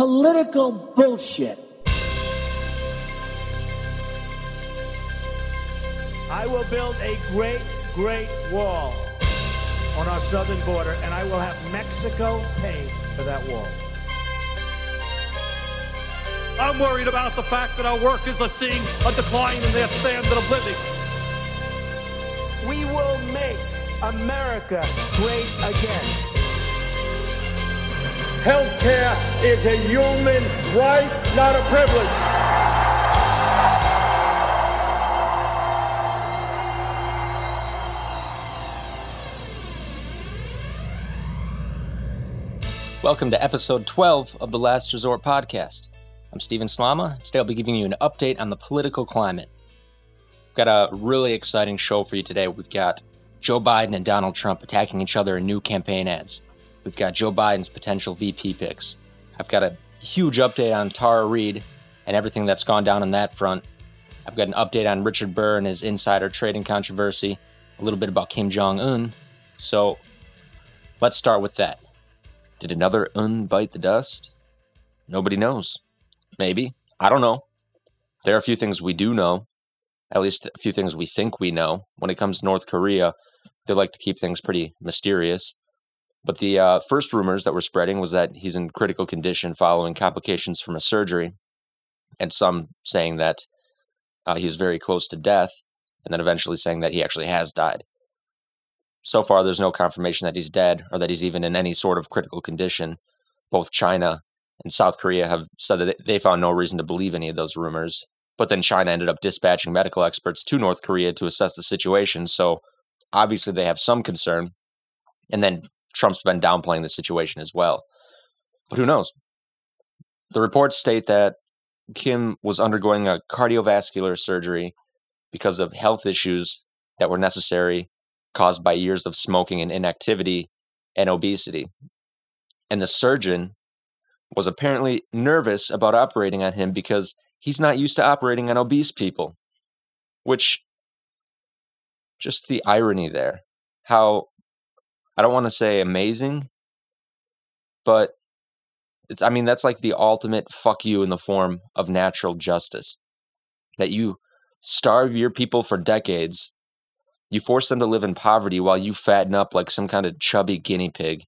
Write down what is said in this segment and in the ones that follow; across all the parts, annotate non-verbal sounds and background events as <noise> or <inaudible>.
political bullshit. I will build a great, great wall on our southern border, and I will have Mexico pay for that wall. I'm worried about the fact that our workers are seeing a decline in their standard of living. We will make America great again. Healthcare is a human right, not a privilege. Welcome to episode 12 of the Last Resort podcast. I'm Steven Slama. Today I'll be giving you an update on the political climate. We've got a really exciting show for you today. We've got Joe Biden and Donald Trump attacking each other in new campaign ads. We've got Joe Biden's potential VP picks. I've got a huge update on Tara Reade and everything that's gone down on that front. I've got an update on Richard Burr and his insider trading controversy, a little bit about Kim Jong un. So let's start with that. Did another un bite the dust? Nobody knows. Maybe. I don't know. There are a few things we do know, at least a few things we think we know. When it comes to North Korea, they like to keep things pretty mysterious. But the uh, first rumors that were spreading was that he's in critical condition following complications from a surgery, and some saying that uh, he very close to death, and then eventually saying that he actually has died so far there's no confirmation that he's dead or that he's even in any sort of critical condition. Both China and South Korea have said that they found no reason to believe any of those rumors. But then China ended up dispatching medical experts to North Korea to assess the situation. So obviously they have some concern. And then Trump's been downplaying the situation as well. But who knows? The reports state that Kim was undergoing a cardiovascular surgery because of health issues that were necessary caused by years of smoking and inactivity and obesity. And the surgeon was apparently nervous about operating on him because he's not used to operating on obese people. Which, just the irony there. How, I don't want to say amazing, but it's, I mean, that's like the ultimate fuck you in the form of natural justice. That you starve your people for decades you force them to live in poverty while you fatten up like some kind of chubby guinea pig.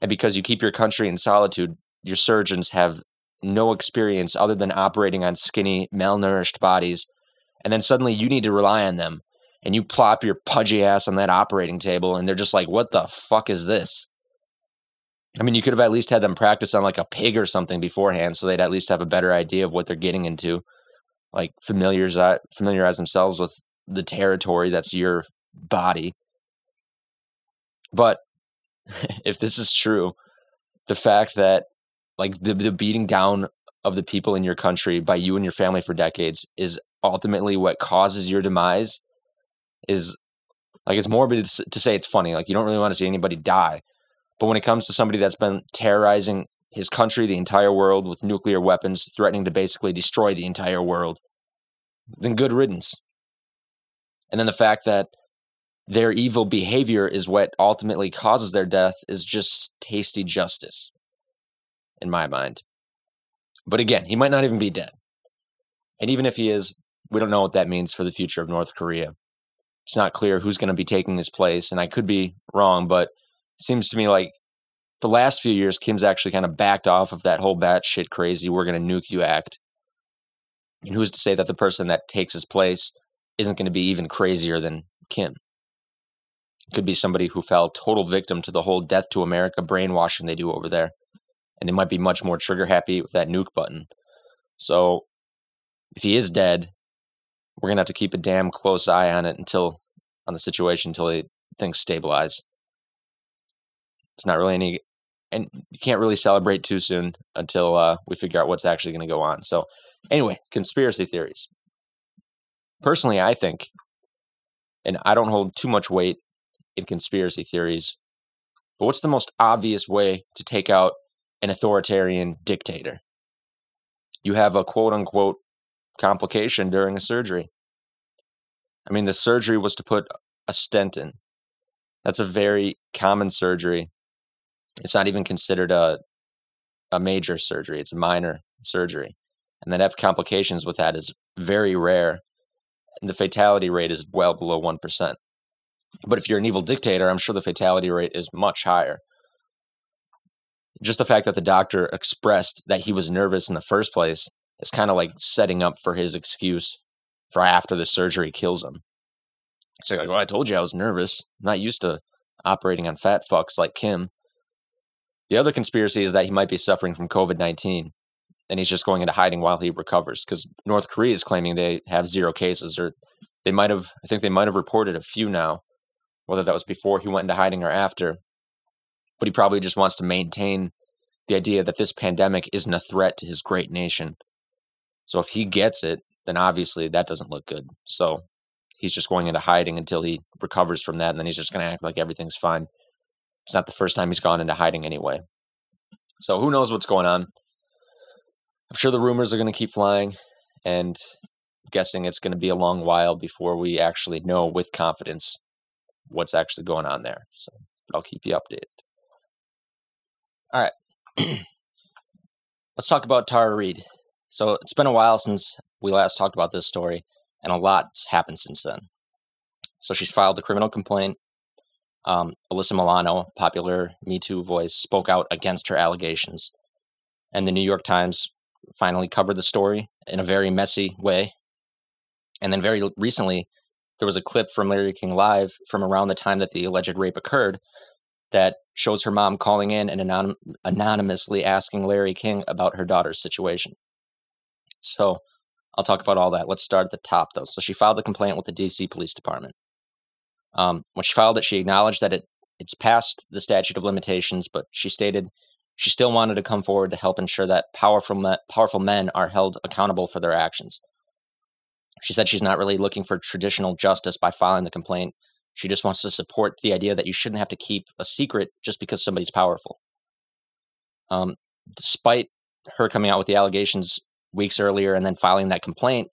And because you keep your country in solitude, your surgeons have no experience other than operating on skinny, malnourished bodies. And then suddenly you need to rely on them. And you plop your pudgy ass on that operating table, and they're just like, what the fuck is this? I mean, you could have at least had them practice on like a pig or something beforehand so they'd at least have a better idea of what they're getting into. Like familiarize, familiarize themselves with the territory that's your body. But <laughs> if this is true, the fact that like the, the beating down of the people in your country by you and your family for decades is ultimately what causes your demise is like it's morbid to say it's funny like you don't really want to see anybody die but when it comes to somebody that's been terrorizing his country the entire world with nuclear weapons threatening to basically destroy the entire world then good riddance and then the fact that their evil behavior is what ultimately causes their death is just tasty justice, in my mind. But again, he might not even be dead. And even if he is, we don't know what that means for the future of North Korea. It's not clear who's going to be taking his place, and I could be wrong, but it seems to me like the last few years, Kim's actually kind of backed off of that whole batshit crazy, we're going to nuke you act. And who's to say that the person that takes his place isn't going to be even crazier than Kim. Could be somebody who fell total victim to the whole death to America brainwashing they do over there. And they might be much more trigger happy with that nuke button. So if he is dead, we're going to have to keep a damn close eye on it until, on the situation until things stabilize. It's not really any, and you can't really celebrate too soon until uh, we figure out what's actually going to go on. So, anyway, conspiracy theories personally, I think, and I don't hold too much weight in conspiracy theories, but what's the most obvious way to take out an authoritarian dictator? You have a quote unquote complication during a surgery. I mean, the surgery was to put a stent in. That's a very common surgery. It's not even considered a a major surgery, it's a minor surgery. And the have complications with that is very rare. And the fatality rate is well below 1%. But if you're an evil dictator, I'm sure the fatality rate is much higher. Just the fact that the doctor expressed that he was nervous in the first place is kind of like setting up for his excuse for after the surgery kills him. So like, well, I told you I was nervous. I'm not used to operating on fat fucks like Kim. The other conspiracy is that he might be suffering from COVID 19 and he's just going into hiding while he recovers because North Korea is claiming they have zero cases or they might have, I think they might have reported a few now, whether that was before he went into hiding or after. But he probably just wants to maintain the idea that this pandemic isn't a threat to his great nation. So if he gets it, then obviously that doesn't look good. So he's just going into hiding until he recovers from that, and then he's just going to act like everything's fine. It's not the first time he's gone into hiding anyway. So who knows what's going on? I'm sure the rumors are going to keep flying, and I'm guessing it's going to be a long while before we actually know with confidence what's actually going on there. So I'll keep you updated. All right. <clears throat> Let's talk about Tara Reade. So it's been a while since we last talked about this story, and a lot's happened since then. So she's filed a criminal complaint. Um, Alyssa Milano, popular Me Too voice, spoke out against her allegations. And the New York Times finally covered the story in a very messy way. And then very recently, there was a clip from Larry King Live from around the time that the alleged rape occurred that shows her mom calling in and anonym- anonymously asking Larry King about her daughter's situation. So I'll talk about all that. Let's start at the top, though. So she filed the complaint with the DC Police Department. Um, when she filed it, she acknowledged that it it's past the statute of limitations, but she stated she still wanted to come forward to help ensure that powerful me- powerful men are held accountable for their actions. She said she's not really looking for traditional justice by filing the complaint. She just wants to support the idea that you shouldn't have to keep a secret just because somebody's powerful. Um, despite her coming out with the allegations weeks earlier and then filing that complaint,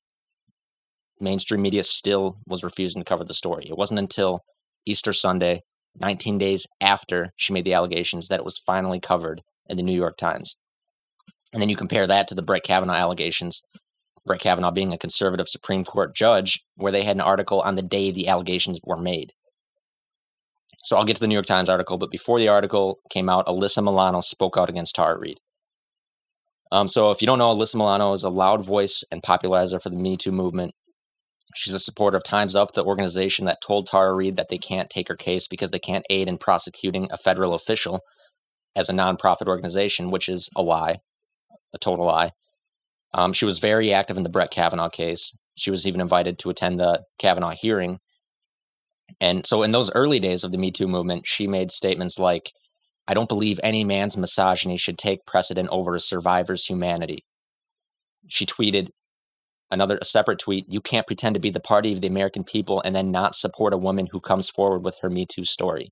mainstream media still was refusing to cover the story. It wasn't until Easter Sunday, 19 days after she made the allegations, that it was finally covered in the New York Times. And then you compare that to the Brett Kavanaugh allegations, Brett Kavanaugh being a conservative Supreme Court judge, where they had an article on the day the allegations were made. So I'll get to the New York Times article, but before the article came out, Alyssa Milano spoke out against Tara Reade. Um, so if you don't know, Alyssa Milano is a loud voice and popularizer for the Me Too movement. She's a supporter of Time's Up, the organization that told Tara Reade that they can't take her case because they can't aid in prosecuting a federal official as a nonprofit organization, which is a lie, a total lie. Um, she was very active in the Brett Kavanaugh case. She was even invited to attend the Kavanaugh hearing. And so, in those early days of the Me Too movement, she made statements like, I don't believe any man's misogyny should take precedent over a survivor's humanity. She tweeted another a separate tweet, you can't pretend to be the party of the American people and then not support a woman who comes forward with her Me Too story.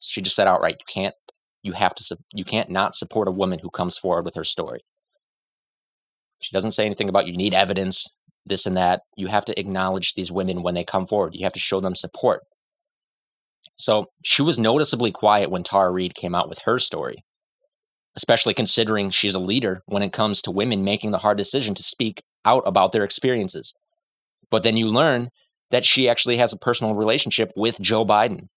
She just said outright, you can't you have to you can't not support a woman who comes forward with her story. She doesn't say anything about you need evidence, this and that. You have to acknowledge these women when they come forward. You have to show them support. So she was noticeably quiet when Tara Reade came out with her story, especially considering she's a leader when it comes to women making the hard decision to speak out about their experiences. But then you learn that she actually has a personal relationship with Joe Biden,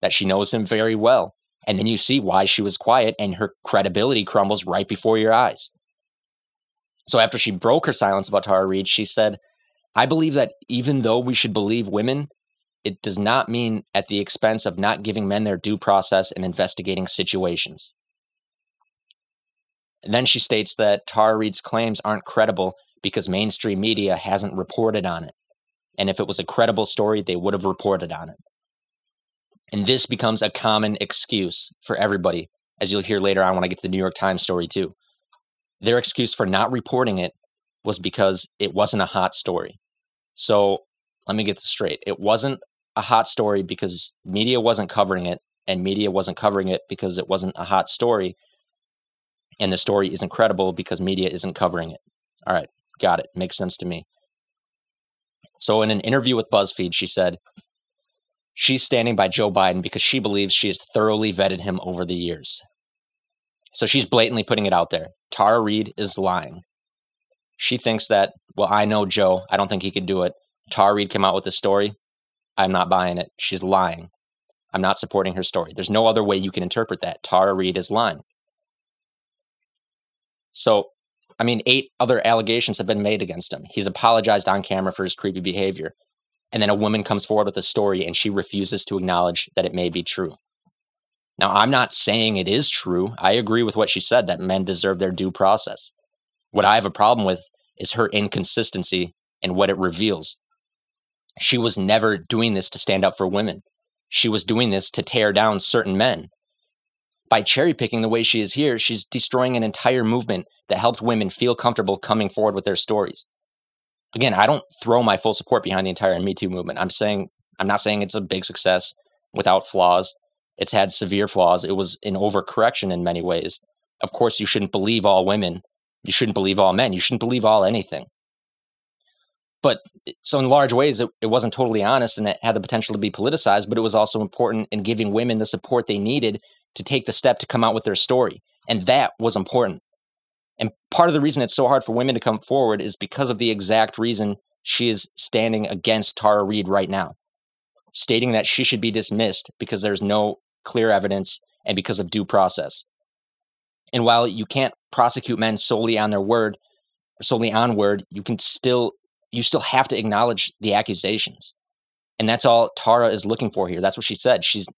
that she knows him very well. And then you see why she was quiet and her credibility crumbles right before your eyes. So after she broke her silence about Tara Reade, she said, I believe that even though we should believe women, it does not mean at the expense of not giving men their due process in investigating situations. And then she states that Tara Reade's claims aren't credible because mainstream media hasn't reported on it. And if it was a credible story, they would have reported on it. And this becomes a common excuse for everybody, as you'll hear later on when I get to the New York Times story, too. Their excuse for not reporting it was because it wasn't a hot story. So let me get this straight. It wasn't a hot story because media wasn't covering it, and media wasn't covering it because it wasn't a hot story. And the story isn't credible because media isn't covering it. All right, got it. Makes sense to me. So, in an interview with BuzzFeed, she said she's standing by Joe Biden because she believes she has thoroughly vetted him over the years. So she's blatantly putting it out there. Tara Reade is lying. She thinks that, well, I know Joe. I don't think he could do it. Tara Reade came out with the story. I'm not buying it. She's lying. I'm not supporting her story. There's no other way you can interpret that. Tara Reade is lying. So, I mean, eight other allegations have been made against him. He's apologized on camera for his creepy behavior. And then a woman comes forward with a story and she refuses to acknowledge that it may be true. Now, I'm not saying it is true. I agree with what she said that men deserve their due process. What I have a problem with is her inconsistency and what it reveals. She was never doing this to stand up for women. She was doing this to tear down certain men. By cherry picking the way she is here, she's destroying an entire movement that helped women feel comfortable coming forward with their stories. Again, I don't throw my full support behind the entire Me Too movement. I'm saying I'm not saying it's a big success without flaws. It's had severe flaws. It was an overcorrection in many ways. Of course, you shouldn't believe all women. You shouldn't believe all men. You shouldn't believe all anything. But so in large ways, it, it wasn't totally honest and it had the potential to be politicized, but it was also important in giving women the support they needed to take the step to come out with their story. And that was important. And part of the reason it's so hard for women to come forward is because of the exact reason she is standing against Tara Reade right now, stating that she should be dismissed because there's no clear evidence and because of due process. And while you can't prosecute men solely on their word, solely on word, you can still you still have to acknowledge the accusations. And that's all Tara is looking for here. That's what she said. She's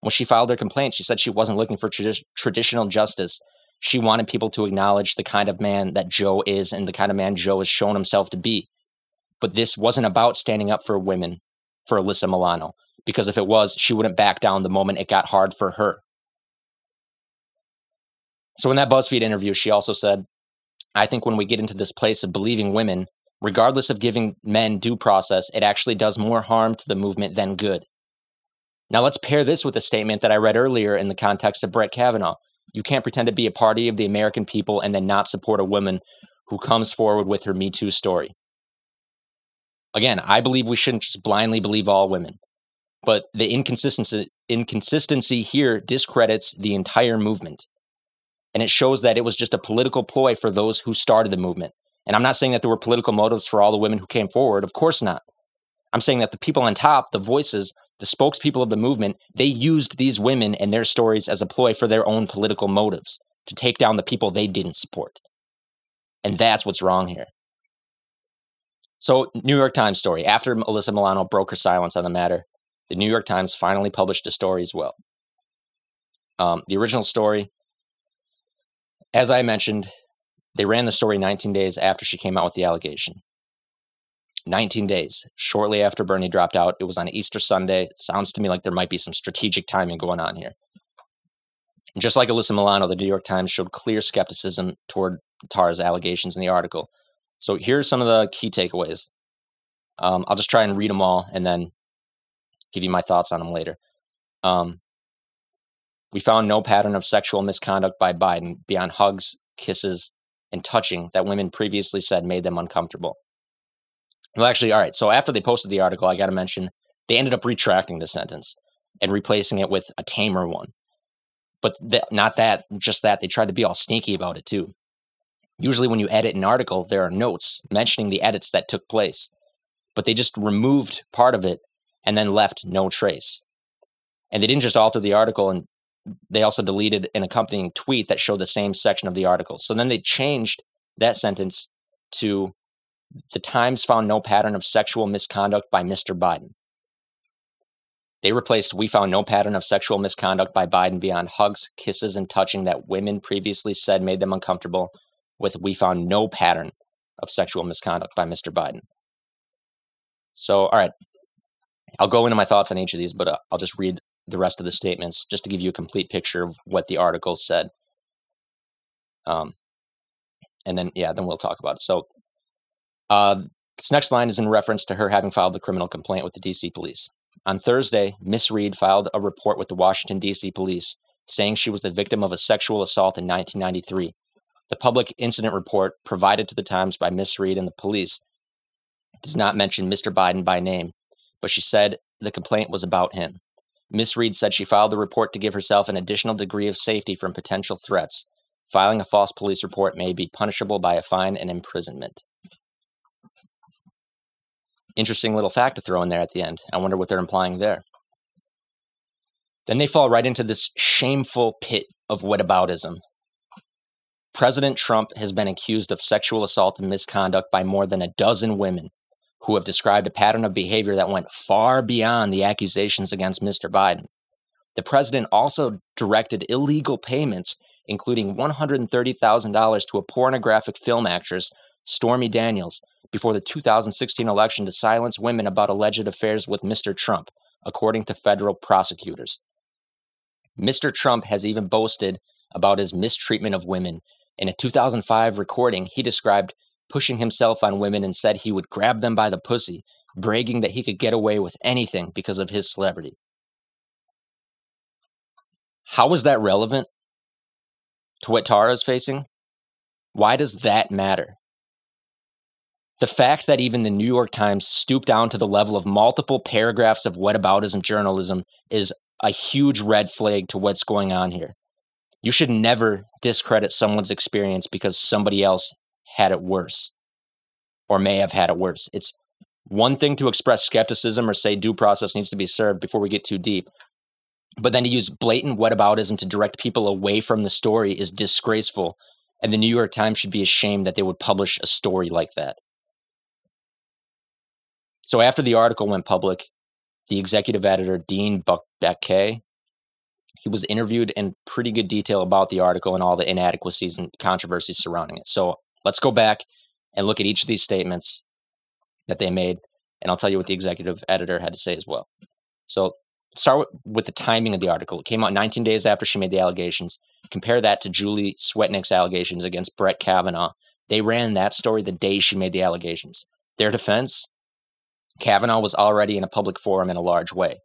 when she filed her complaint, she said she wasn't looking for tradi- traditional justice. She wanted people to acknowledge the kind of man that Joe is and the kind of man Joe has shown himself to be. But this wasn't about standing up for women for Alyssa Milano, because if it was, she wouldn't back down the moment it got hard for her. So in that BuzzFeed interview, she also said, I think when we get into this place of believing women, regardless of giving men due process, it actually does more harm to the movement than good. Now, let's pair this with a statement that I read earlier in the context of Brett Kavanaugh. You can't pretend to be a party of the American people and then not support a woman who comes forward with her Me Too story. Again, I believe we shouldn't just blindly believe all women, but the inconsistency, inconsistency here discredits the entire movement. And it shows that it was just a political ploy for those who started the movement. And I'm not saying that there were political motives for all the women who came forward. Of course not. I'm saying that the people on top, the voices, the spokespeople of the movement, they used these women and their stories as a ploy for their own political motives to take down the people they didn't support. And that's what's wrong here. So, New York Times story. After Alyssa Milano broke her silence on the matter, the New York Times finally published a story as well. Um, the original story, as I mentioned, they ran the story 19 days after she came out with the allegation. 19 days. Shortly after Bernie dropped out, it was on Easter Sunday. It sounds to me like there might be some strategic timing going on here. And just like Alyssa Milano, the New York Times showed clear skepticism toward Tara's allegations in the article. So here's some of the key takeaways. Um, I'll just try and read them all and then give you my thoughts on them later. Um, we found no pattern of sexual misconduct by Biden beyond hugs, kisses, and touching that women previously said made them uncomfortable. Well, actually, all right. So after they posted the article, I got to mention they ended up retracting the sentence and replacing it with a tamer one. But th- not that, just that. They tried to be all sneaky about it too. Usually, when you edit an article, there are notes mentioning the edits that took place, but they just removed part of it and then left no trace. And they didn't just alter the article and they also deleted an accompanying tweet that showed the same section of the article. So then they changed that sentence to the Times found no pattern of sexual misconduct by Mr. Biden. They replaced we found no pattern of sexual misconduct by Biden beyond hugs, kisses, and touching that women previously said made them uncomfortable with we found no pattern of sexual misconduct by Mr. Biden. So, all right, I'll go into my thoughts on each of these, but uh, I'll just read the rest of the statements just to give you a complete picture of what the article said. Um, and then, yeah, then we'll talk about it. So, uh, this next line is in reference to her having filed a criminal complaint with the DC police. On Thursday, Miss Reade filed a report with the Washington, D.C. police saying she was the victim of a sexual assault in 1993. The public incident report provided to the Times by Miss Reade and the police does not mention Mr. Biden by name, but she said the complaint was about him. Miss Reade said she filed the report to give herself an additional degree of safety from potential threats, Filing a false police report may be punishable by a fine and imprisonment. Interesting little fact to throw in there at the end. I wonder what they're implying there. Then they fall right into this shameful pit of whataboutism. President Trump has been accused of sexual assault and misconduct by more than a dozen women who have described a pattern of behavior that went far beyond the accusations against Mr. Biden. The president also directed illegal payments, including $130,000 to a pornographic film actress, Stormy Daniels, before the 2016 election to silence women about alleged affairs with Mr. Trump, according to federal prosecutors. Mr. Trump has even boasted about his mistreatment of women. In a 2005 recording, he described pushing himself on women and said he would grab them by the pussy, bragging that he could get away with anything because of his celebrity. How is that relevant to what Tara is facing? Why does that matter? The fact that even the New York Times stooped down to the level of multiple paragraphs of whataboutism journalism is a huge red flag to what's going on here. You should never discredit someone's experience because somebody else had it worse or may have had it worse. It's one thing to express skepticism or say due process needs to be served before we get too deep. But then to use blatant whataboutism to direct people away from the story is disgraceful. And the New York Times should be ashamed that they would publish a story like that. So after the article went public, the executive editor, Dean Baquet, he was interviewed in pretty good detail about the article and all the inadequacies and controversies surrounding it. So let's go back and look at each of these statements that they made, and I'll tell you what the executive editor had to say as well. So start with, with the timing of the article. It came out 19 days after she made the allegations. Compare that to Julie Swetnick's allegations against Brett Kavanaugh. They ran that story the day she made the allegations. Their defense Kavanaugh was already in a public forum in a large way.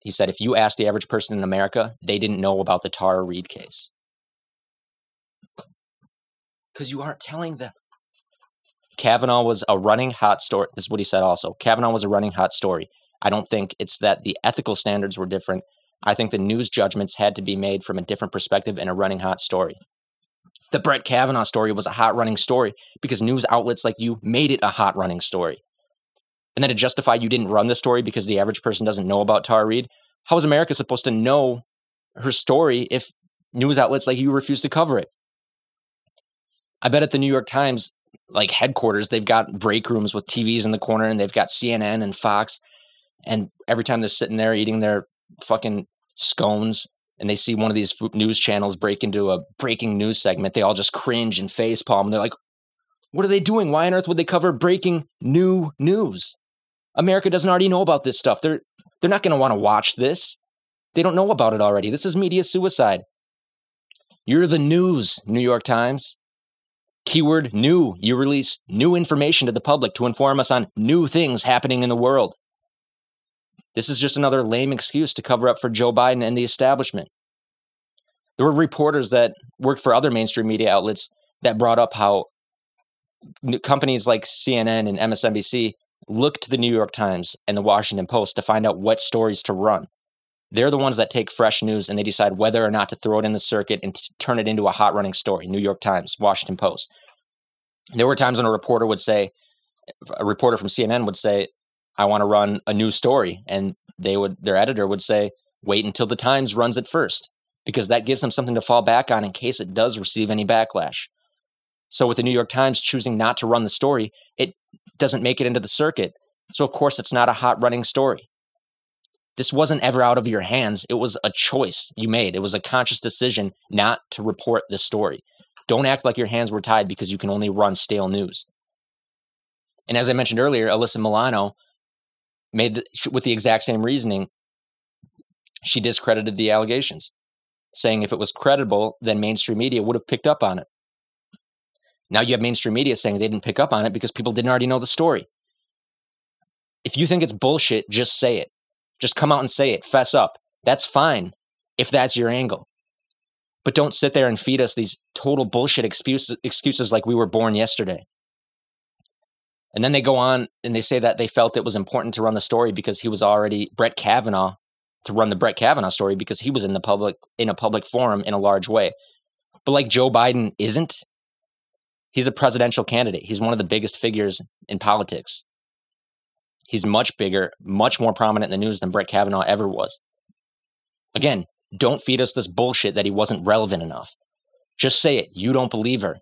He said if you ask the average person in America, they didn't know about the Tara Reade case. Because you aren't telling them. Kavanaugh was a running hot story. This is what he said also. Kavanaugh was a running hot story. I don't think it's that the ethical standards were different. I think the news judgments had to be made from a different perspective in a running hot story. The Brett Kavanaugh story was a hot running story because news outlets like you made it a hot running story. And then to justify you didn't run the story because the average person doesn't know about Tara Reade, how is America supposed to know her story if news outlets like you refuse to cover it? I bet at the New York Times, like headquarters, they've got break rooms with TVs in the corner and they've got CNN and Fox. And every time they're sitting there eating their fucking scones and they see one of these news channels break into a breaking news segment, they all just cringe and facepalm. They're like, what are they doing? Why on earth would they cover breaking new news? America doesn't already know about this stuff. They're they're not going to want to watch this. They don't know about it already. This is media suicide. You're the news, New York Times. Keyword new. You release new information to the public to inform us on new things happening in the world. This is just another lame excuse to cover up for Joe Biden and the establishment. There were reporters that worked for other mainstream media outlets that brought up how companies like CNN and MSNBC look to the New York Times and the Washington Post to find out what stories to run. They're the ones that take fresh news and they decide whether or not to throw it in the circuit and turn it into a hot running story. New York Times, Washington Post. There were times when a reporter would say, a reporter from CNN would say, I want to run a new story. And they would, their editor would say, wait until the Times runs it first, because that gives them something to fall back on in case it does receive any backlash. So with the New York Times choosing not to run the story, it doesn't make it into the circuit. So of course it's not a hot running story. This wasn't ever out of your hands. It was a choice you made. It was a conscious decision not to report this story. Don't act like your hands were tied because you can only run stale news. And as I mentioned earlier, Alyssa Milano made the, with the exact same reasoning. She discredited the allegations, saying if it was credible, then mainstream media would have picked up on it. Now you have mainstream media saying they didn't pick up on it because people didn't already know the story. If you think it's bullshit, just say it. Just come out and say it. Fess up. That's fine if that's your angle. But don't sit there and feed us these total bullshit excuses, excuses like we were born yesterday. And then they go on and they say that they felt it was important to run the story because he was already Brett Kavanaugh to run the Brett Kavanaugh story because he was in the public in a public forum in a large way. But like Joe Biden isn't, he's a presidential candidate. He's one of the biggest figures in politics. He's much bigger, much more prominent in the news than Brett Kavanaugh ever was. Again, don't feed us this bullshit that he wasn't relevant enough. Just say it. You don't believe her.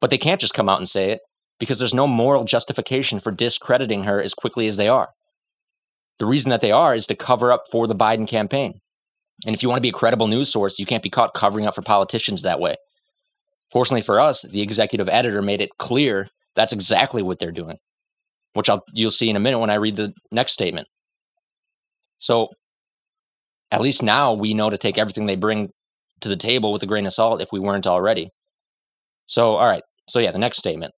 But they can't just come out and say it because there's no moral justification for discrediting her as quickly as they are. The reason that they are is to cover up for the Biden campaign. And if you want to be a credible news source, you can't be caught covering up for politicians that way. Fortunately for us, the executive editor made it clear that's exactly what they're doing, which I'll, you'll see in a minute when I read the next statement. So, at least now we know to take everything they bring to the table with a grain of salt if we weren't already. So, all right. So, yeah, the next statement.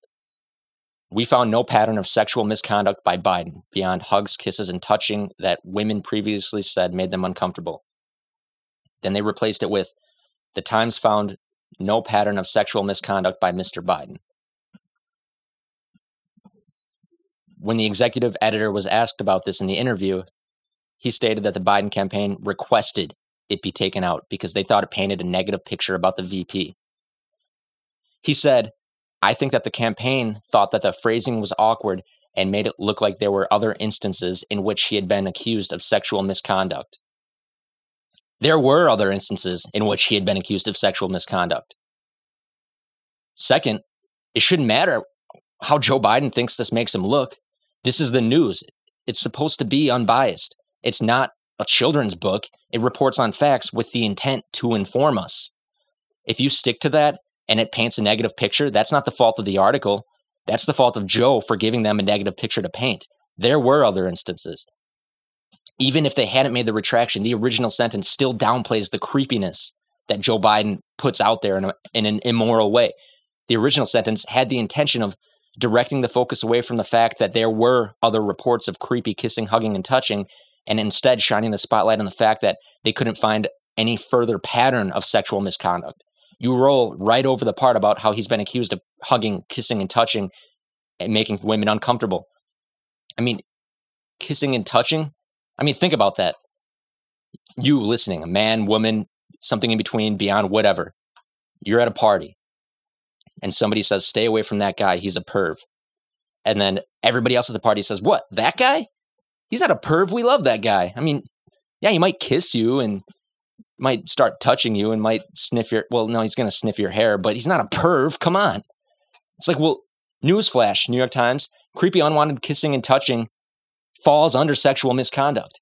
We found no pattern of sexual misconduct by Biden beyond hugs, kisses, and touching that women previously said made them uncomfortable. Then they replaced it with the Times found no pattern of sexual misconduct by Mr. Biden. When the executive editor was asked about this in the interview, he stated that the Biden campaign requested it be taken out because they thought it painted a negative picture about the VP. He said, I think that the campaign thought that the phrasing was awkward and made it look like there were other instances in which he had been accused of sexual misconduct. There were other instances in which he had been accused of sexual misconduct. Second, it shouldn't matter how Joe Biden thinks this makes him look. This is the news. It's supposed to be unbiased. It's not a children's book. It reports on facts with the intent to inform us. If you stick to that and it paints a negative picture, that's not the fault of the article. That's the fault of Joe for giving them a negative picture to paint. There were other instances. Even if they hadn't made the retraction, the original sentence still downplays the creepiness that Joe Biden puts out there in, a, in an immoral way. The original sentence had the intention of directing the focus away from the fact that there were other reports of creepy kissing, hugging, and touching, and instead shining the spotlight on the fact that they couldn't find any further pattern of sexual misconduct. You roll right over the part about how he's been accused of hugging, kissing, and touching and making women uncomfortable. I mean, kissing and touching? I mean, think about that. You listening, a man, woman, something in between, beyond, whatever. You're at a party and somebody says, stay away from that guy. He's a perv. And then everybody else at the party says, what? That guy? He's not a perv. We love that guy. I mean, yeah, he might kiss you and might start touching you and might sniff your well no he's going to sniff your hair but he's not a perv come on it's like well newsflash new york times creepy unwanted kissing and touching falls under sexual misconduct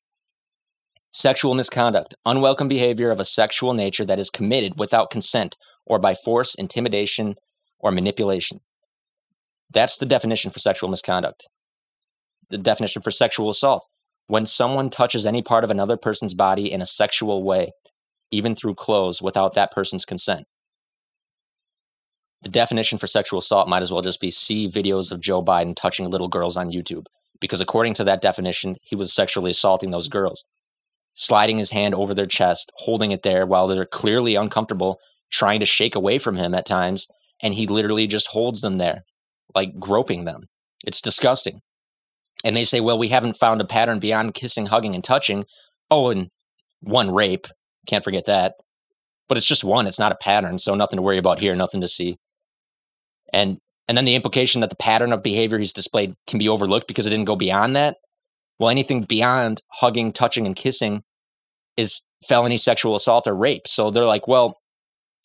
sexual misconduct unwelcome behavior of a sexual nature that is committed without consent or by force intimidation or manipulation. That's the definition for sexual misconduct. The definition for sexual assault. When someone touches any part of another person's body in a sexual way even through clothes, without that person's consent. The definition for sexual assault might as well just be see videos of Joe Biden touching little girls on YouTube, because according to that definition, he was sexually assaulting those girls, sliding his hand over their chest, holding it there while they're clearly uncomfortable, trying to shake away from him at times, and he literally just holds them there, like groping them. It's disgusting. And they say, well, we haven't found a pattern beyond kissing, hugging, and touching. Oh, and one rape. Can't forget that. But it's just one, it's not a pattern, so nothing to worry about here, nothing to see. And and then the implication that the pattern of behavior he's displayed can be overlooked because it didn't go beyond that. Well, anything beyond hugging, touching, and kissing is felony sexual assault or rape. So they're like, well,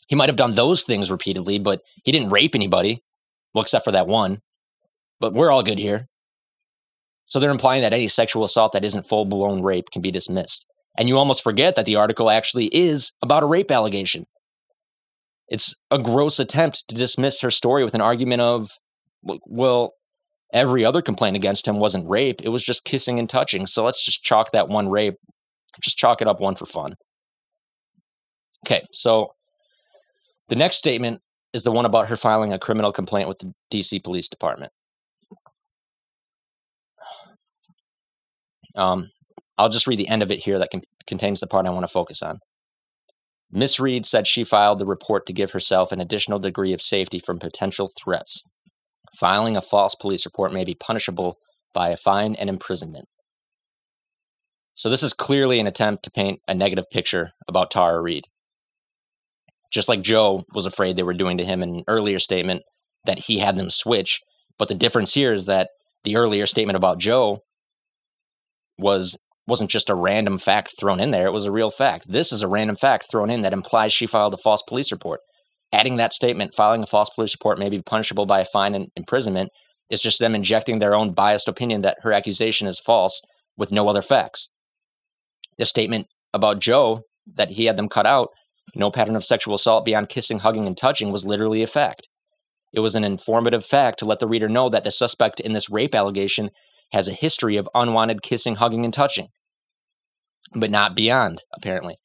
he might have done those things repeatedly, but he didn't rape anybody. Well, except for that one. But we're all good here. So they're implying that any sexual assault that isn't full blown rape can be dismissed. And you almost forget that the article actually is about a rape allegation. It's a gross attempt to dismiss her story with an argument of, well, every other complaint against him wasn't rape, it was just kissing and touching. So let's just chalk that one rape, just chalk it up one for fun. Okay, so the next statement is the one about her filing a criminal complaint with the DC Police Department. Um, I'll just read the end of it here that con- contains the part I want to focus on. Miss Reade said she filed the report to give herself an additional degree of safety from potential threats. Filing a false police report may be punishable by a fine and imprisonment. So, this is clearly an attempt to paint a negative picture about Tara Reade. Just like Joe was afraid they were doing to him in an earlier statement that he had them switch. But the difference here is that the earlier statement about Joe was wasn't just a random fact thrown in there, it was a real fact. This is a random fact thrown in that implies she filed a false police report. Adding that statement, filing a false police report may be punishable by a fine and imprisonment, is just them injecting their own biased opinion that her accusation is false with no other facts. The statement about Joe that he had them cut out, no pattern of sexual assault beyond kissing, hugging, and touching, was literally a fact. It was an informative fact to let the reader know that the suspect in this rape allegation has a history of unwanted kissing, hugging, and touching, but not beyond, apparently.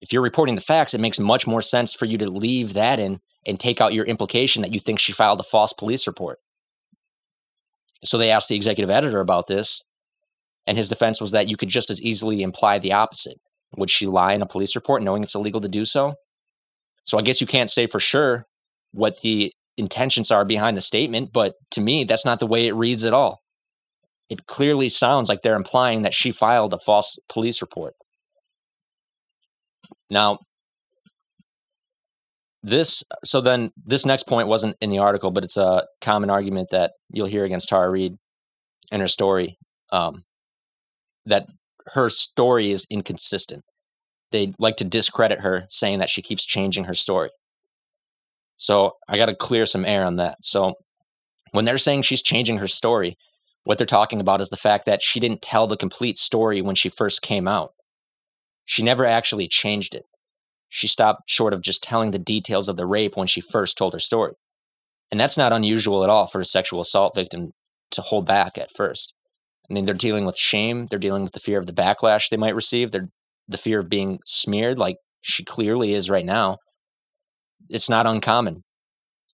If you're reporting the facts, it makes much more sense for you to leave that in and take out your implication that you think she filed a false police report. So they asked the executive editor about this, and his defense was that you could just as easily imply the opposite. Would she lie in a police report knowing it's illegal to do so? So I guess you can't say for sure what the intentions are behind the statement, but to me, that's not the way it reads at all. It clearly sounds like they're implying that she filed a false police report. Now, this so then this next point wasn't in the article, but it's a common argument that you'll hear against Tara Reade in her story. Um, that her story is inconsistent. They like to discredit her, saying that she keeps changing her story. So I got to clear some air on that. So when they're saying she's changing her story, what they're talking about is the fact that she didn't tell the complete story when she first came out. She never actually changed it. She stopped short of just telling the details of the rape when she first told her story. And that's not unusual at all for a sexual assault victim to hold back at first. I mean, they're dealing with shame. They're dealing with the fear of the backlash they might receive. They're the fear of being smeared, like she clearly is right now. It's not uncommon.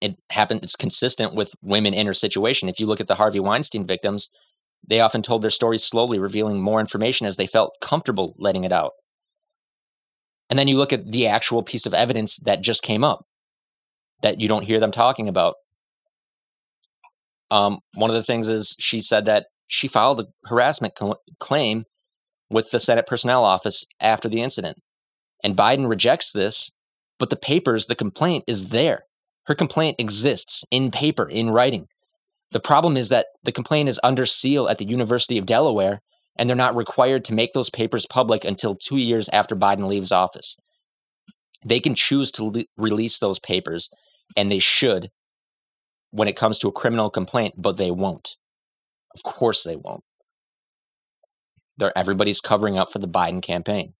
It happened. It's consistent with women in her situation. If you look at the Harvey Weinstein victims, they often told their stories slowly, revealing more information as they felt comfortable letting it out. And then you look at the actual piece of evidence that just came up that you don't hear them talking about. Um, one of the things is she said that she filed a harassment cl- claim with the Senate Personnel Office after the incident. And Biden rejects this, but the papers, the complaint is there. Her complaint exists in paper, in writing. The problem is that the complaint is under seal at the University of Delaware, and they're not required to make those papers public until two years after Biden leaves office. They can choose to le- release those papers, and they should when it comes to a criminal complaint, but they won't. Of course they won't. They're, everybody's covering up for the Biden campaign.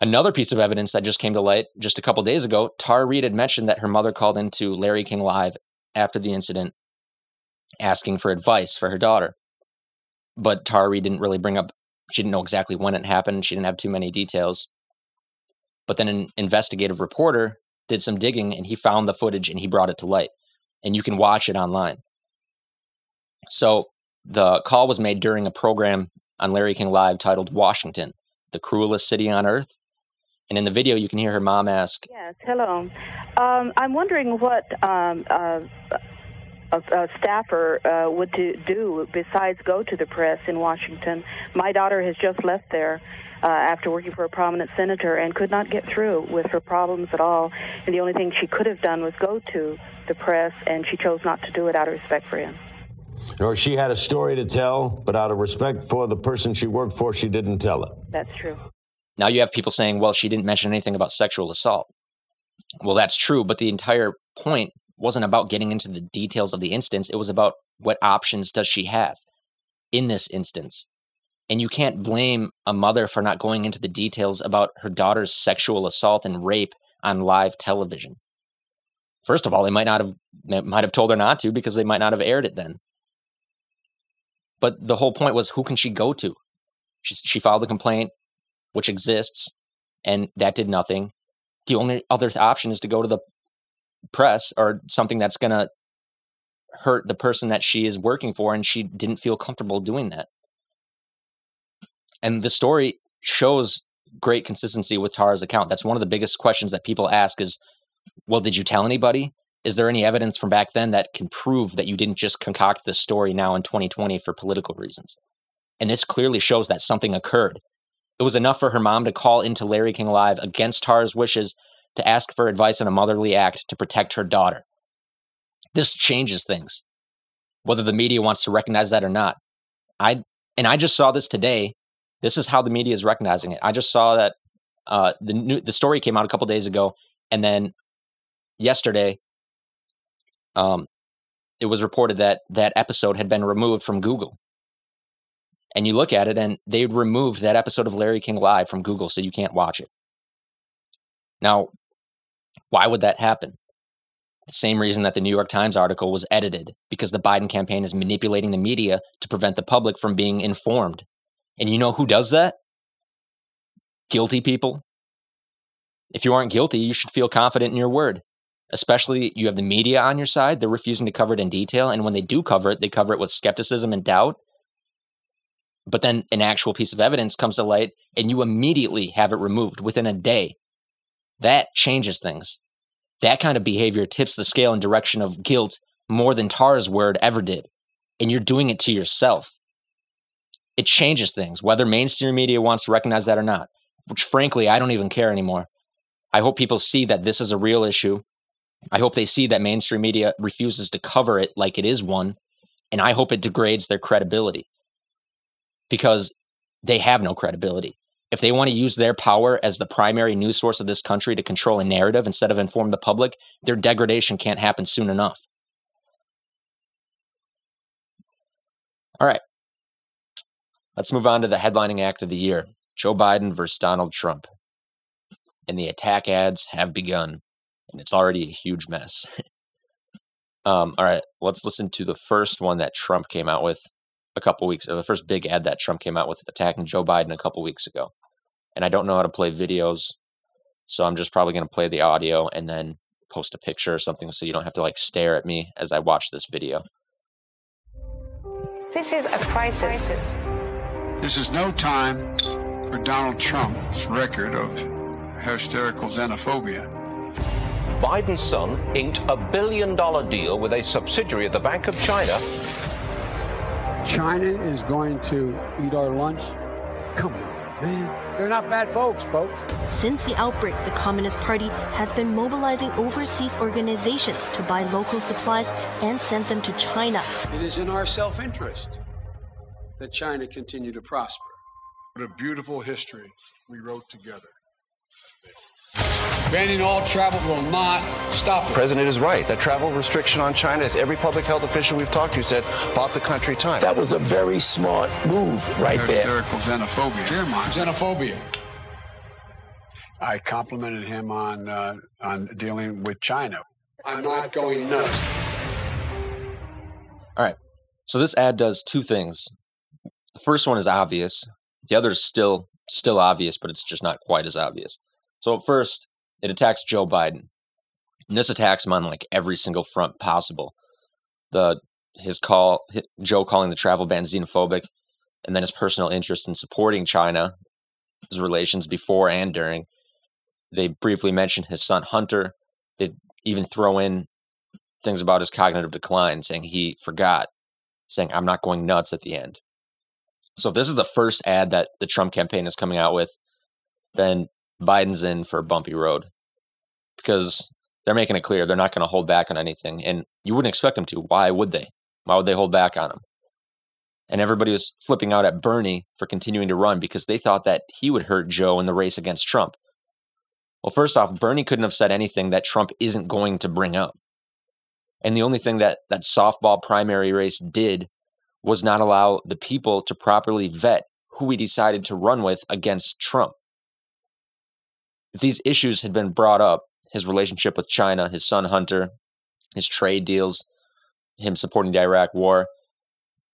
Another piece of evidence that just came to light just a couple days ago, Tara Reade had mentioned that her mother called into Larry King Live after the incident asking for advice for her daughter. But Tara Reade didn't really bring up, she didn't know exactly when it happened. She didn't have too many details. But then an investigative reporter did some digging and he found the footage and he brought it to light. And you can watch it online. So the call was made during a program on Larry King Live titled Washington, the cruelest city on earth. And in the video, you can hear her mom ask, Yes, hello. Um, I'm wondering what um, uh, a, a staffer uh, would do, do besides go to the press in Washington. My daughter has just left there uh, after working for a prominent senator and could not get through with her problems at all. And the only thing she could have done was go to the press, and she chose not to do it out of respect for him. Or she had a story to tell, but out of respect for the person she worked for, she didn't tell it. That's true. Now you have people saying, well, she didn't mention anything about sexual assault. Well, that's true, but the entire point wasn't about getting into the details of the instance. It was about what options does she have in this instance. And you can't blame a mother for not going into the details about her daughter's sexual assault and rape on live television. First of all, they might not have might have told her not to because they might not have aired it then. But the whole point was who can she go to? She, she filed a complaint, which exists, and that did nothing. The only other option is to go to the press or something that's going to hurt the person that she is working for, and she didn't feel comfortable doing that. And the story shows great consistency with Tara's account. That's one of the biggest questions that people ask is, well, did you tell anybody? Is there any evidence from back then that can prove that you didn't just concoct this story now in 2020 for political reasons? And this clearly shows that something occurred. It was enough for her mom to call into Larry King Live against Tara's wishes to ask for advice on a motherly act to protect her daughter. This changes things, whether the media wants to recognize that or not. I and I just saw this today. This is how the media is recognizing it. I just saw that uh, the new the story came out a couple days ago, and then yesterday, um, it was reported that that episode had been removed from Google. And you look at it, and they removed that episode of Larry King Live from Google, so you can't watch it. Now, why would that happen? The same reason that the New York Times article was edited, because the Biden campaign is manipulating the media to prevent the public from being informed. And you know who does that? Guilty people. If you aren't guilty, you should feel confident in your word. Especially, you have the media on your side. They're refusing to cover it in detail. And when they do cover it, they cover it with skepticism and doubt. But then an actual piece of evidence comes to light, and you immediately have it removed within a day. That changes things. That kind of behavior tips the scale in direction of guilt more than Tara's word ever did. And you're doing it to yourself. It changes things, whether mainstream media wants to recognize that or not, which frankly, I don't even care anymore. I hope people see that this is a real issue. I hope they see that mainstream media refuses to cover it like it is one. And I hope it degrades their credibility because they have no credibility if they want to use their power as the primary news source of this country to control a narrative instead of inform the public, their degradation can't happen soon enough. All right. Let's move on to the headlining act of the year Joe Biden versus Donald Trump. And the attack ads have begun, and it's already a huge mess. um, all right, let's listen to the first one that Trump came out with a couple weeks, the first big ad that Trump came out with attacking Joe Biden a couple weeks ago and I don't know how to play videos. So I'm just probably going to play the audio and then post a picture or something so you don't have to like stare at me as I watch this video. This is a crisis. This is no time for Donald Trump's record of hysterical xenophobia. Biden's son inked a billion dollar deal with a subsidiary of the Bank of China. China is going to eat our lunch? Come on man. They're not bad folks, folks. Since the outbreak, the Communist Party has been mobilizing overseas organizations to buy local supplies and send them to China. It is in our self interest that China continue to prosper. What a beautiful history we wrote together. Banning all travel will not stop it. The president is right. The travel restriction on China, as every public health official we've talked to said, bought the country time. That was a very smart move right there. Hysterical xenophobia. Fear mine. Xenophobia. I complimented him on uh, on dealing with China. I'm not going nuts. All right. So this ad does two things. The first one is obvious. The other is still still obvious, but it's just not quite as obvious. So first, it attacks Joe Biden. And this attacks him on like every single front possible. The his call Joe calling the travel ban xenophobic, and then his personal interest in supporting China, his relations before and during. They briefly mention his son Hunter. They even throw in things about his cognitive decline, saying he forgot, saying I'm not going nuts at the end. So if this is the first ad that the Trump campaign is coming out with, then Biden's in for a bumpy road because they're making it clear they're not going to hold back on anything. And you wouldn't expect them to. Why would they? Why would they hold back on him? And everybody was flipping out at Bernie for continuing to run because they thought that he would hurt Joe in the race against Trump. Well, first off, Bernie couldn't have said anything that Trump isn't going to bring up. And the only thing that that softball primary race did was not allow the people to properly vet who we decided to run with against Trump. If these issues had been brought up, his relationship with China, his son Hunter, his trade deals, him supporting the Iraq war,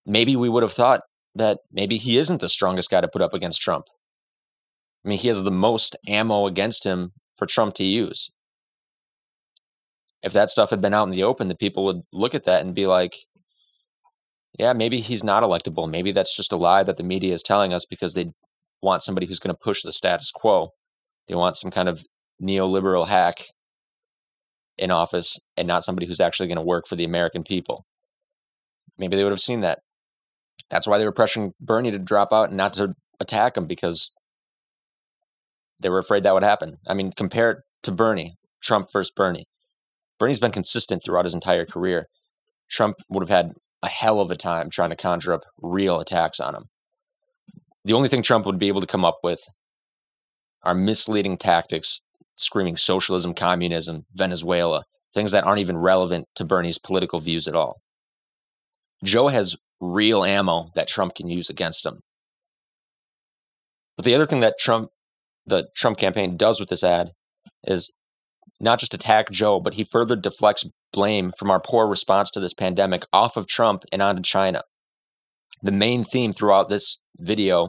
maybe we would have thought that maybe he isn't the strongest guy to put up against Trump. I mean, he has the most ammo against him for Trump to use. If that stuff had been out in the open, the people would look at that and be like, yeah, maybe he's not electable. Maybe that's just a lie that the media is telling us because they want somebody who's going to push the status quo. They want some kind of neoliberal hack in office and not somebody who's actually going to work for the American people. Maybe they would have seen that. That's why they were pressuring Bernie to drop out and not to attack him because They were afraid that would happen. I mean, compare it to Bernie, Trump versus Bernie. Bernie's been consistent throughout his entire career. Trump would have had a hell of a time trying to conjure up real attacks on him. The only thing Trump would be able to come up with are misleading tactics, screaming socialism, communism, Venezuela, things that aren't even relevant to Bernie's political views at all. Joe has real ammo that Trump can use against him. But the other thing that Trump, the Trump campaign does with this ad is not just attack Joe, but he further deflects blame from our poor response to this pandemic off of Trump and onto China. The main theme throughout this video,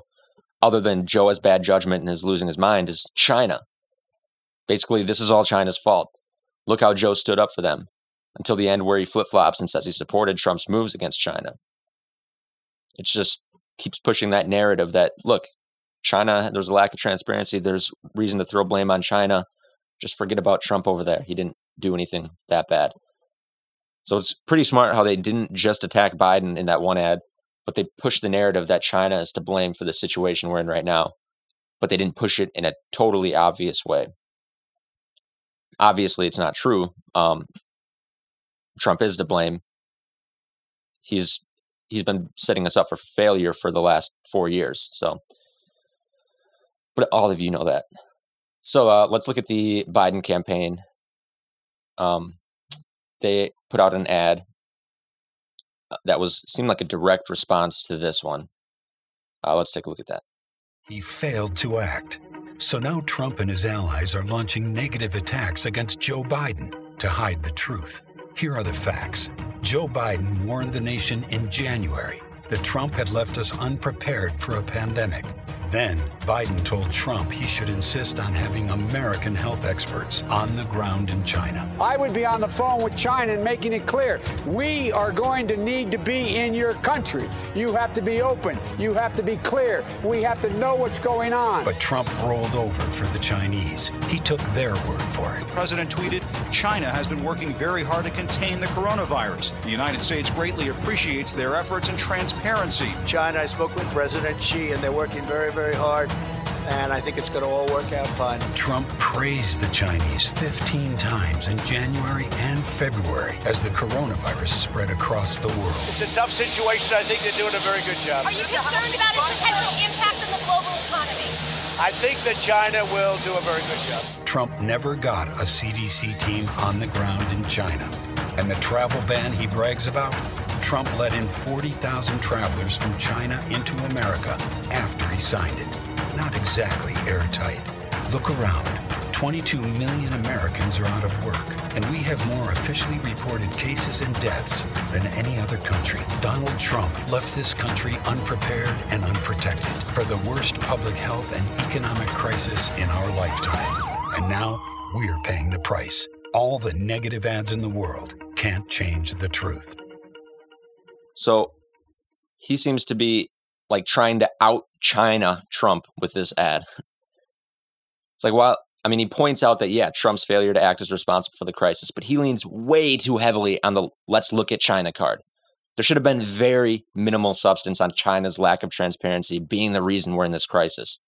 other than Joe has bad judgment and is losing his mind, is China. Basically, this is all China's fault. Look how Joe stood up for them until the end, where he flip flops and says he supported Trump's moves against China. It just keeps pushing that narrative that, look, China, there's a lack of transparency. There's reason to throw blame on China. Just forget about Trump over there. He didn't do anything that bad. So it's pretty smart how they didn't just attack Biden in that one ad, but they pushed the narrative that China is to blame for the situation we're in right now. But they didn't push it in a totally obvious way. Obviously, it's not true. Um, Trump is to blame. He's he's been setting us up for failure for the last four years. So, but all of you know that. So uh, let's look at the Biden campaign. Um, they put out an ad that was seemed like a direct response to this one. Uh, let's take a look at that. He failed to act. So now Trump and his allies are launching negative attacks against Joe Biden to hide the truth. Here are the facts. Joe Biden warned the nation in January that Trump had left us unprepared for a pandemic. Then, Biden told Trump he should insist on having American health experts on the ground in China. I would be on the phone with China and making it clear we are going to need to be in your country. You have to be open. You have to be clear. We have to know what's going on. But Trump rolled over for the Chinese. He took their word for it. The president tweeted China has been working very hard to contain the coronavirus. The United States greatly appreciates their efforts and transparency. China, I spoke with President Xi, and they're working very, very hard, and I think it's going to all work out fine. Trump praised the Chinese 15 times in January and February as the coronavirus spread across the world. It's a tough situation. I think they're doing a very good job. Are you concerned about its potential impact on the global economy? I think that China will do a very good job. Trump never got a CDC team on the ground in China. And the travel ban he brags about? Trump let in 40,000 travelers from China into America after he signed it. Not exactly airtight. Look around. 22 million Americans are out of work, and we have more officially reported cases and deaths than any other country. Donald Trump left this country unprepared and unprotected for the worst public health and economic crisis in our lifetime. And now we're paying the price. All the negative ads in the world can't change the truth. So he seems to be like trying to out China Trump with this ad. It's like, well, I mean, he points out that, yeah, Trump's failure to act is responsible for the crisis, but he leans way too heavily on the let's look at China card. There should have been very minimal substance on China's lack of transparency being the reason we're in this crisis.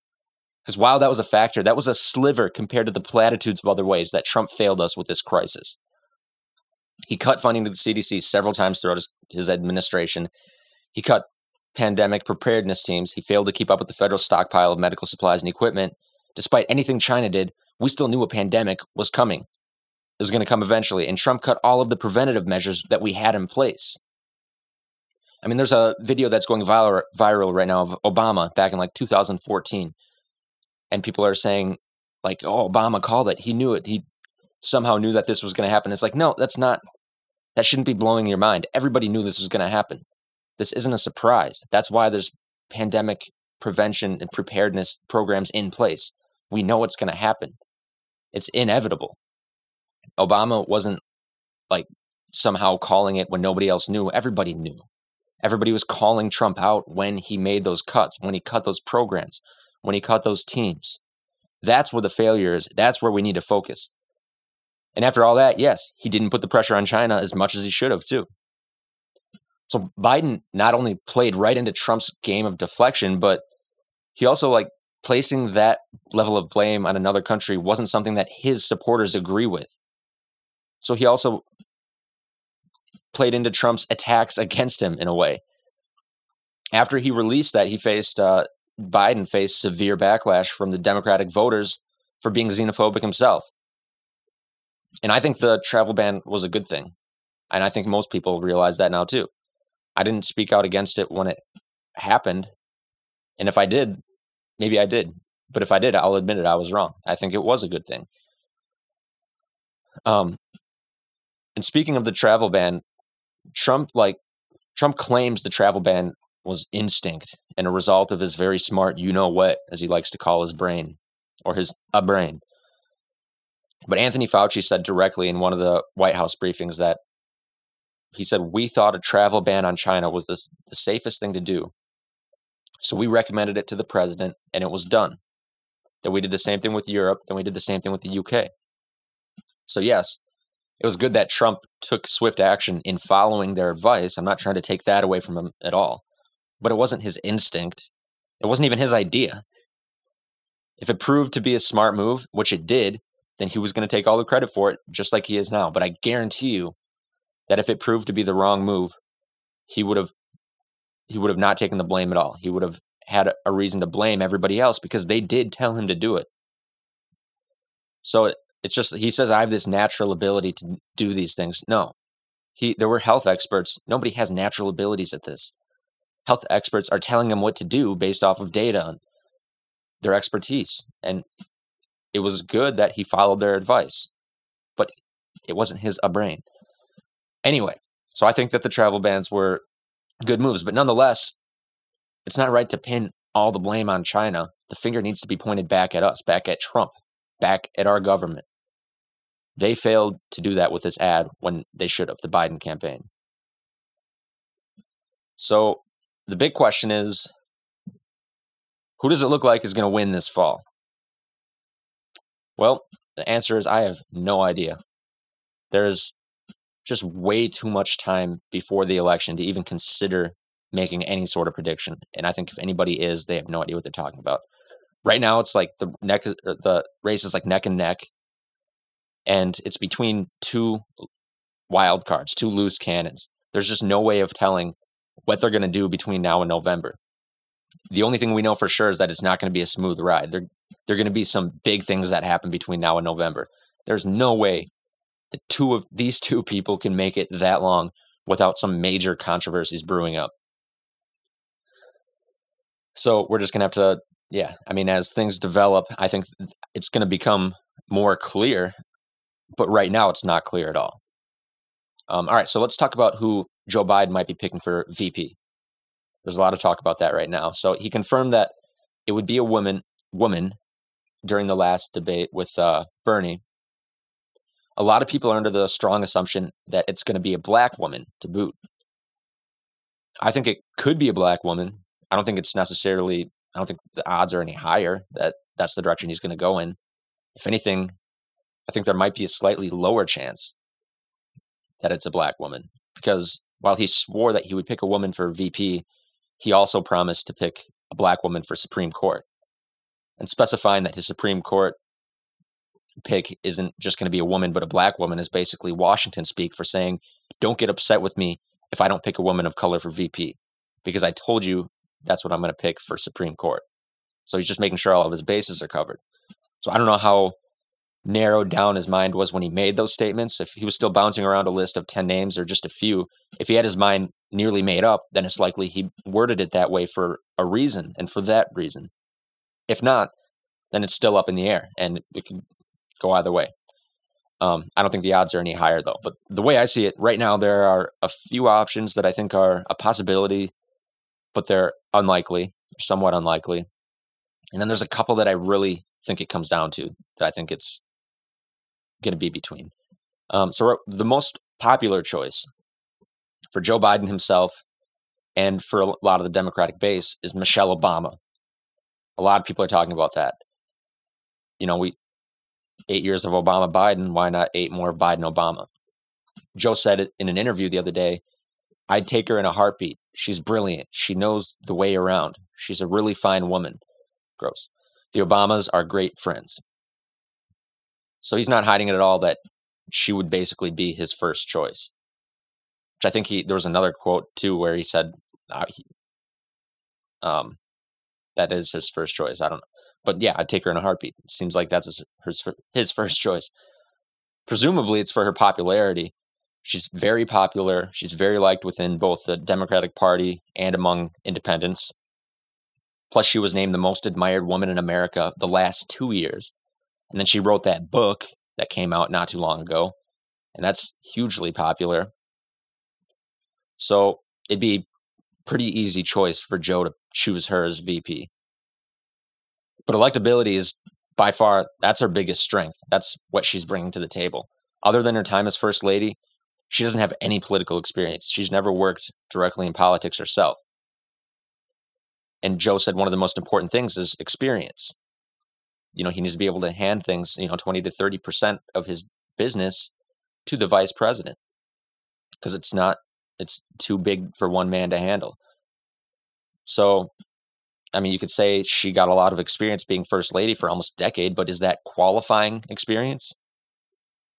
Because while that was a factor, that was a sliver compared to the platitudes of other ways that Trump failed us with this crisis. He cut funding to the CDC several times throughout his, his administration. He cut pandemic preparedness teams. He failed to keep up with the federal stockpile of medical supplies and equipment. Despite anything China did, we still knew a pandemic was coming. It was going to come eventually, and Trump cut all of the preventative measures that we had in place. I mean, there's a video that's going viral, viral right now of Obama back in like 2014, and people are saying, like, "Oh, Obama called it. He knew it. He somehow knew that this was going to happen." It's like, no, that's not. That shouldn't be blowing your mind. Everybody knew this was going to happen. This isn't a surprise. That's why there's pandemic prevention and preparedness programs in place. We know what's going to happen. It's inevitable. Obama wasn't like somehow calling it when nobody else knew. Everybody knew. Everybody was calling Trump out when he made those cuts, when he cut those programs, when he cut those teams. That's where the failure is. That's where we need to focus. And after all that, yes, he didn't put the pressure on China as much as he should have, too. So Biden not only played right into Trump's game of deflection, but he also like placing that level of blame on another country wasn't something that his supporters agree with. So he also played into Trump's attacks against him in a way. After he released that, he faced uh, Biden faced severe backlash from the Democratic voters for being xenophobic himself. And I think the travel ban was a good thing. And I think most people realize that now too. I didn't speak out against it when it happened. And if I did, maybe I did. But if I did, I'll admit it, I was wrong. I think it was a good thing. Um, and speaking of the travel ban, Trump like Trump claims the travel ban was instinct and a result of his very smart you know what as he likes to call his brain or his a brain. But Anthony Fauci said directly in one of the White House briefings that he said we thought a travel ban on China was the, the safest thing to do. So we recommended it to the president and it was done. Then we did the same thing with Europe, then we did the same thing with the UK. So yes, it was good that Trump took swift action in following their advice. I'm not trying to take that away from him at all. But it wasn't his instinct. It wasn't even his idea. If it proved to be a smart move, which it did, then he was going to take all the credit for it, just like he is now. But I guarantee you that if it proved to be the wrong move, he would have he would have not taken the blame at all. He would have had a reason to blame everybody else because they did tell him to do it. So it's just he says I have this natural ability to do these things. No. He there were health experts. Nobody has natural abilities at this. Health experts are telling him what to do based off of data and their expertise. And it was good that he followed their advice. But it wasn't his a brain. Anyway, so I think that the travel bans were good moves, but nonetheless, it's not right to pin all the blame on China. The finger needs to be pointed back at us, back at Trump, back at our government. They failed to do that with this ad when they should have, the Biden campaign. So the big question is who does it look like is going to win this fall? Well, the answer is I have no idea. There's just way too much time before the election to even consider making any sort of prediction. And I think if anybody is, they have no idea what they're talking about. Right now, it's like the neck, the race is like neck and neck and it's between two wild cards, two loose cannons. There's just no way of telling what they're going to do between now and November. The only thing we know for sure is that it's not going to be a smooth ride. There, there are going to be some big things that happen between now and November. There's no way the two of these two <laughs> people can make it that long without some major controversies brewing up. So we're just going to have to, yeah, I mean, as things develop, I think it's going to become more clear but right now it's not clear at all. Um, all right, so let's talk about who Joe Biden might be picking for VP. There's a lot of talk about that right now. So he confirmed that it would be a woman woman during the last debate with uh, Bernie. A lot of people are under the strong assumption that it's going to be a black woman to boot. I think it could be a black woman. I don't think it's necessarily. I don't think the odds are any higher that that's the direction he's going to go in. If anything, I think there might be a slightly lower chance that it's a black woman because while he swore that he would pick a woman for VP, he also promised to pick a black woman for Supreme Court. And specifying that his Supreme Court pick isn't just going to be a woman, but a black woman is basically Washington speak for saying, don't get upset with me if I don't pick a woman of color for VP, because I told you that's what I'm going to pick for Supreme Court. So he's just making sure all of his bases are covered. So I don't know how narrowed down his mind was when he made those statements. If he was still bouncing around a list of 10 names or just a few, if he had his mind nearly made up, then it's likely he worded it that way for a reason and for that reason. If not, then it's still up in the air and it can go either way. Um, I don't think the odds are any higher though. But the way I see it right now, there are a few options that I think are a possibility, but they're unlikely, somewhat unlikely. And then there's a couple that I really think it comes down to that I think it's going to be between. Um, so the most popular choice for Joe Biden himself and for a lot of the Democratic base is Michelle Obama. A lot of people are talking about that. You know, we eight years of Obama Biden, why not eight more Biden Obama? Joe said it in an interview the other day. I'd take her in a heartbeat. She's brilliant. She knows the way around. She's a really fine woman. Gross. The Obamas are great friends. So he's not hiding it at all that she would basically be his first choice. Which I think he there was another quote too where he said uh, he, um that is his first choice. I don't know. But yeah, I'd take her in a heartbeat. Seems like that's his, his, his first choice. Presumably it's for her popularity. She's very popular. She's very liked within both the Democratic Party and among independents. Plus, she was named the most admired woman in America the last two years. And then she wrote that book that came out not too long ago. And that's hugely popular. So it'd be pretty easy choice for Joe to choose her as VP. But electability is by far that's her biggest strength. That's what she's bringing to the table. Other than her time as first lady, she doesn't have any political experience. She's never worked directly in politics herself. And Joe said one of the most important things is experience. You know, he needs to be able to hand things, you know, 20 to 30% of his business to the vice president because it's not, it's too big for one man to handle. So, I mean, you could say she got a lot of experience being first lady for almost a decade, but is that qualifying experience?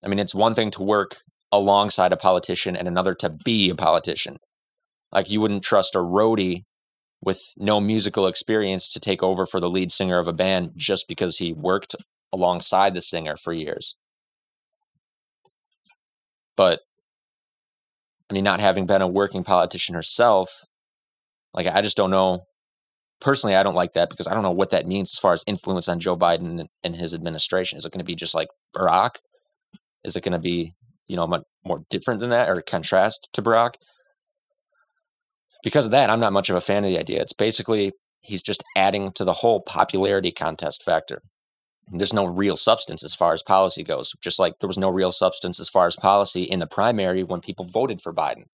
I mean, it's one thing to work alongside a politician and another to be a politician. Like you wouldn't trust a roadie with no musical experience to take over for the lead singer of a band just because he worked alongside the singer for years. But I mean, not having been a working politician herself, like I just don't know. Personally, I don't like that because I don't know what that means as far as influence on Joe Biden and his administration. Is it going to be just like Barack? Is it going to be, you know, much more different than that or contrast to Barack? because of that, I'm not much of a fan of the idea. It's basically he's just adding to the whole popularity contest factor. There's no real substance as far as policy goes, just like there was no real substance as far as policy in the primary when people voted for Biden.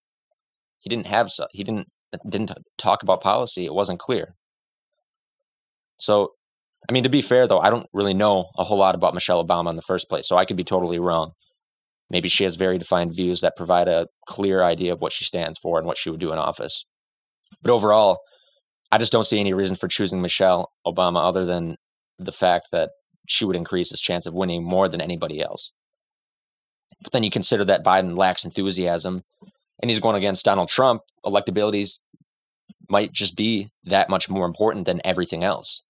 He didn't have he didn't uh, didn't talk about policy. It wasn't clear. So, I mean, to be fair though, I don't really know a whole lot about Michelle Obama in the first place, so I could be totally wrong. Maybe she has very defined views that provide a clear idea of what she stands for and what she would do in office. But overall, I just don't see any reason for choosing Michelle Obama other than the fact that she would increase his chance of winning more than anybody else. But then you consider that Biden lacks enthusiasm and he's going against Donald Trump, electabilities might just be that much more important than everything else.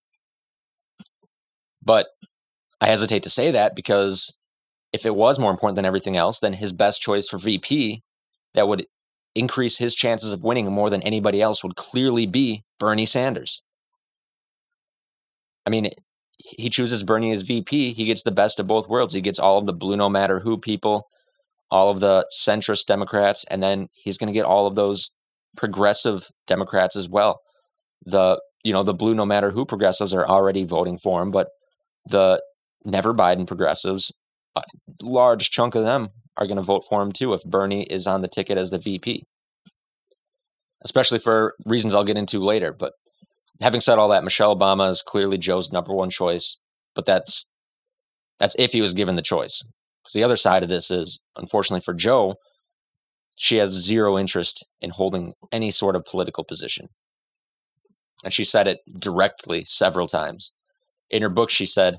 But I hesitate to say that because if it was more important than everything else, then his best choice for VP that would increase his chances of winning more than anybody else would clearly be Bernie Sanders. I mean, he chooses Bernie as VP. He gets the best of both worlds. He gets all of the blue no matter who people, all of the centrist Democrats, and then he's going to get all of those progressive Democrats as well. The you know the blue no matter who progressives are already voting for him, but the never Biden progressives, a large chunk of them are going to vote for him too if Bernie is on the ticket as the VP. Especially for reasons I'll get into later. But having said all that, Michelle Obama is clearly Joe's number one choice. But that's that's if he was given the choice. Because the other side of this is, unfortunately for Joe, she has zero interest in holding any sort of political position. And she said it directly several times. In her book, she said,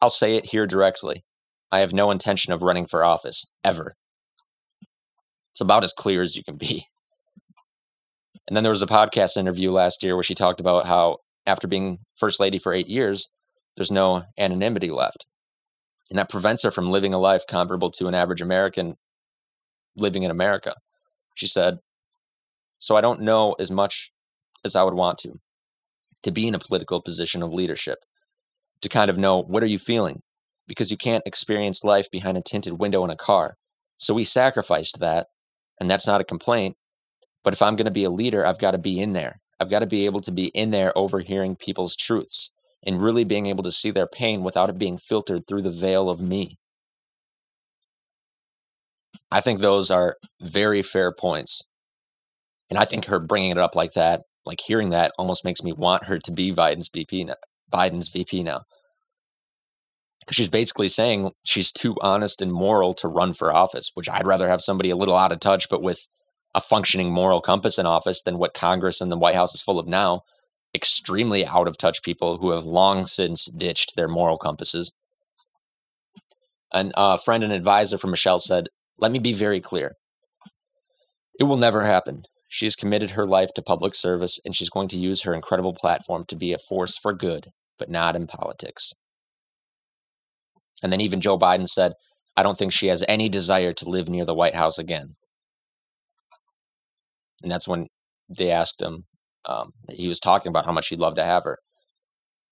I'll say it here directly. I have no intention of running for office, ever. It's about as clear as you can be. And then there was a podcast interview last year where she talked about how after being first lady for eight years, there's no anonymity left. And that prevents her from living a life comparable to an average American living in America. She said, So I don't know as much as I would want to, to be in a political position of leadership, to kind of know what are you feeling? because you can't experience life behind a tinted window in a car. So we sacrificed that, and that's not a complaint. But if I'm going to be a leader, I've got to be in there. I've got to be able to be in there overhearing people's truths and really being able to see their pain without it being filtered through the veil of me. I think those are very fair points. And I think her bringing it up like that, like hearing that almost makes me want her to be Biden's VP now, Biden's VP now because she's basically saying she's too honest and moral to run for office, which I'd rather have somebody a little out of touch, but with a functioning moral compass in office than what Congress and the White House is full of now. extremely out of touch people who have long since ditched their moral compasses. And a friend and advisor from Michelle said, Let me be very clear. It will never happen. She has committed her life to public service and she's going to use her incredible platform to be a force for good, but not in politics. And then even Joe Biden said, I don't think she has any desire to live near the White House again. And that's when they asked him, um, he was talking about how much he'd love to have her.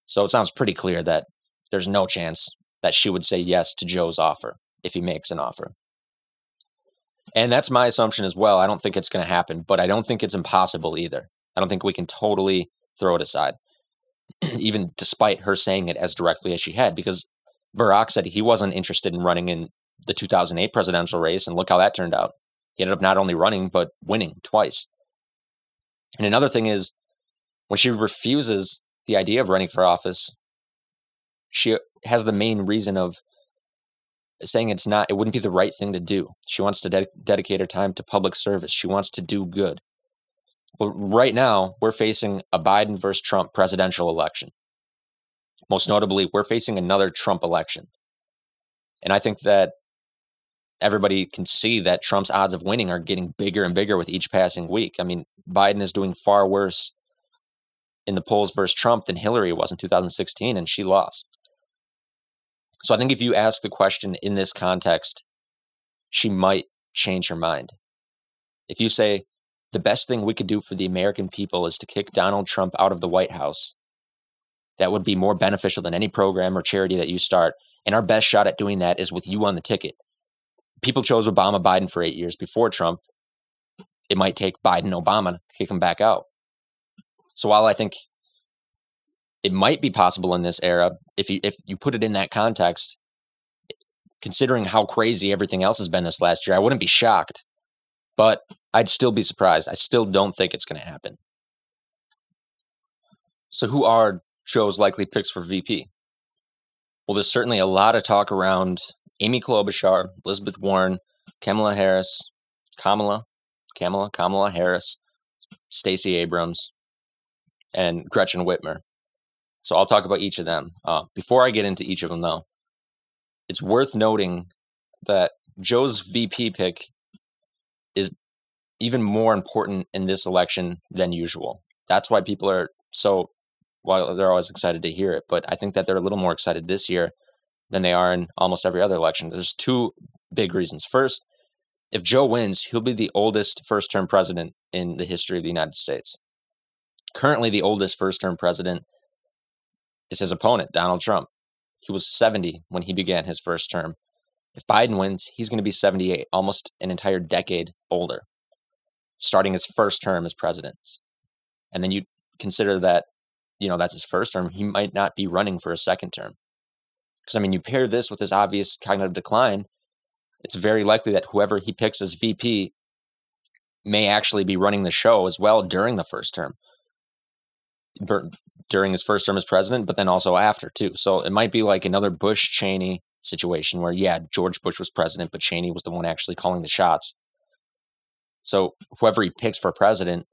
So it sounds pretty clear that there's no chance that she would say yes to Joe's offer if he makes an offer. And that's my assumption as well. I don't think it's going to happen, but I don't think it's impossible either. I don't think we can totally throw it aside, <clears throat> even despite her saying it as directly as she had, because Barack said he wasn't interested in running in the 2008 presidential race, and look how that turned out. He ended up not only running, but winning twice. And another thing is, when she refuses the idea of running for office, she has the main reason of saying it's not, it wouldn't be the right thing to do. She wants to de- dedicate her time to public service. She wants to do good. Well, right now, we're facing a Biden versus Trump presidential election. Most notably, we're facing another Trump election. And I think that everybody can see that Trump's odds of winning are getting bigger and bigger with each passing week. I mean, Biden is doing far worse in the polls versus Trump than Hillary was in 2016, and she lost. So I think if you ask the question in this context, she might change her mind. If you say, the best thing we could do for the American people is to kick Donald Trump out of the White House, that would be more beneficial than any program or charity that you start. And our best shot at doing that is with you on the ticket. People chose Obama Biden for eight years before Trump. It might take Biden Obama to kick him back out. So while I think it might be possible in this era if you if you put it in that context considering how crazy everything else has been this last year i wouldn't be shocked but i'd still be surprised i still don't think it's going to happen so who are joe's likely picks for vp well there's certainly a lot of talk around amy klobuchar elizabeth warren kamala harris kamala kamala kamala harris stacey abrams and gretchen whitmer so I'll talk about each of them. Uh, before I get into each of them, though, it's worth noting that Joe's VP pick is even more important in this election than usual. That's why people are so, well, they're always excited to hear it, but I think that they're a little more excited this year than they are in almost every other election. There's two big reasons. First, if Joe wins, he'll be the oldest first term president in the history of the United States. Currently, the oldest first term president is his opponent, Donald Trump. He was 70 when he began his first term. If Biden wins, he's going to be 78, almost an entire decade older, starting his first term as president. And then you consider that, you know, that's his first term. He might not be running for a second term. Because, I mean, you pair this with his obvious cognitive decline, it's very likely that whoever he picks as VP may actually be running the show as well during the first term during his first term as president, but then also after too. So it might be like another Bush Cheney situation where, yeah, George Bush was president, but Cheney was the one actually calling the shots. So whoever he picks for president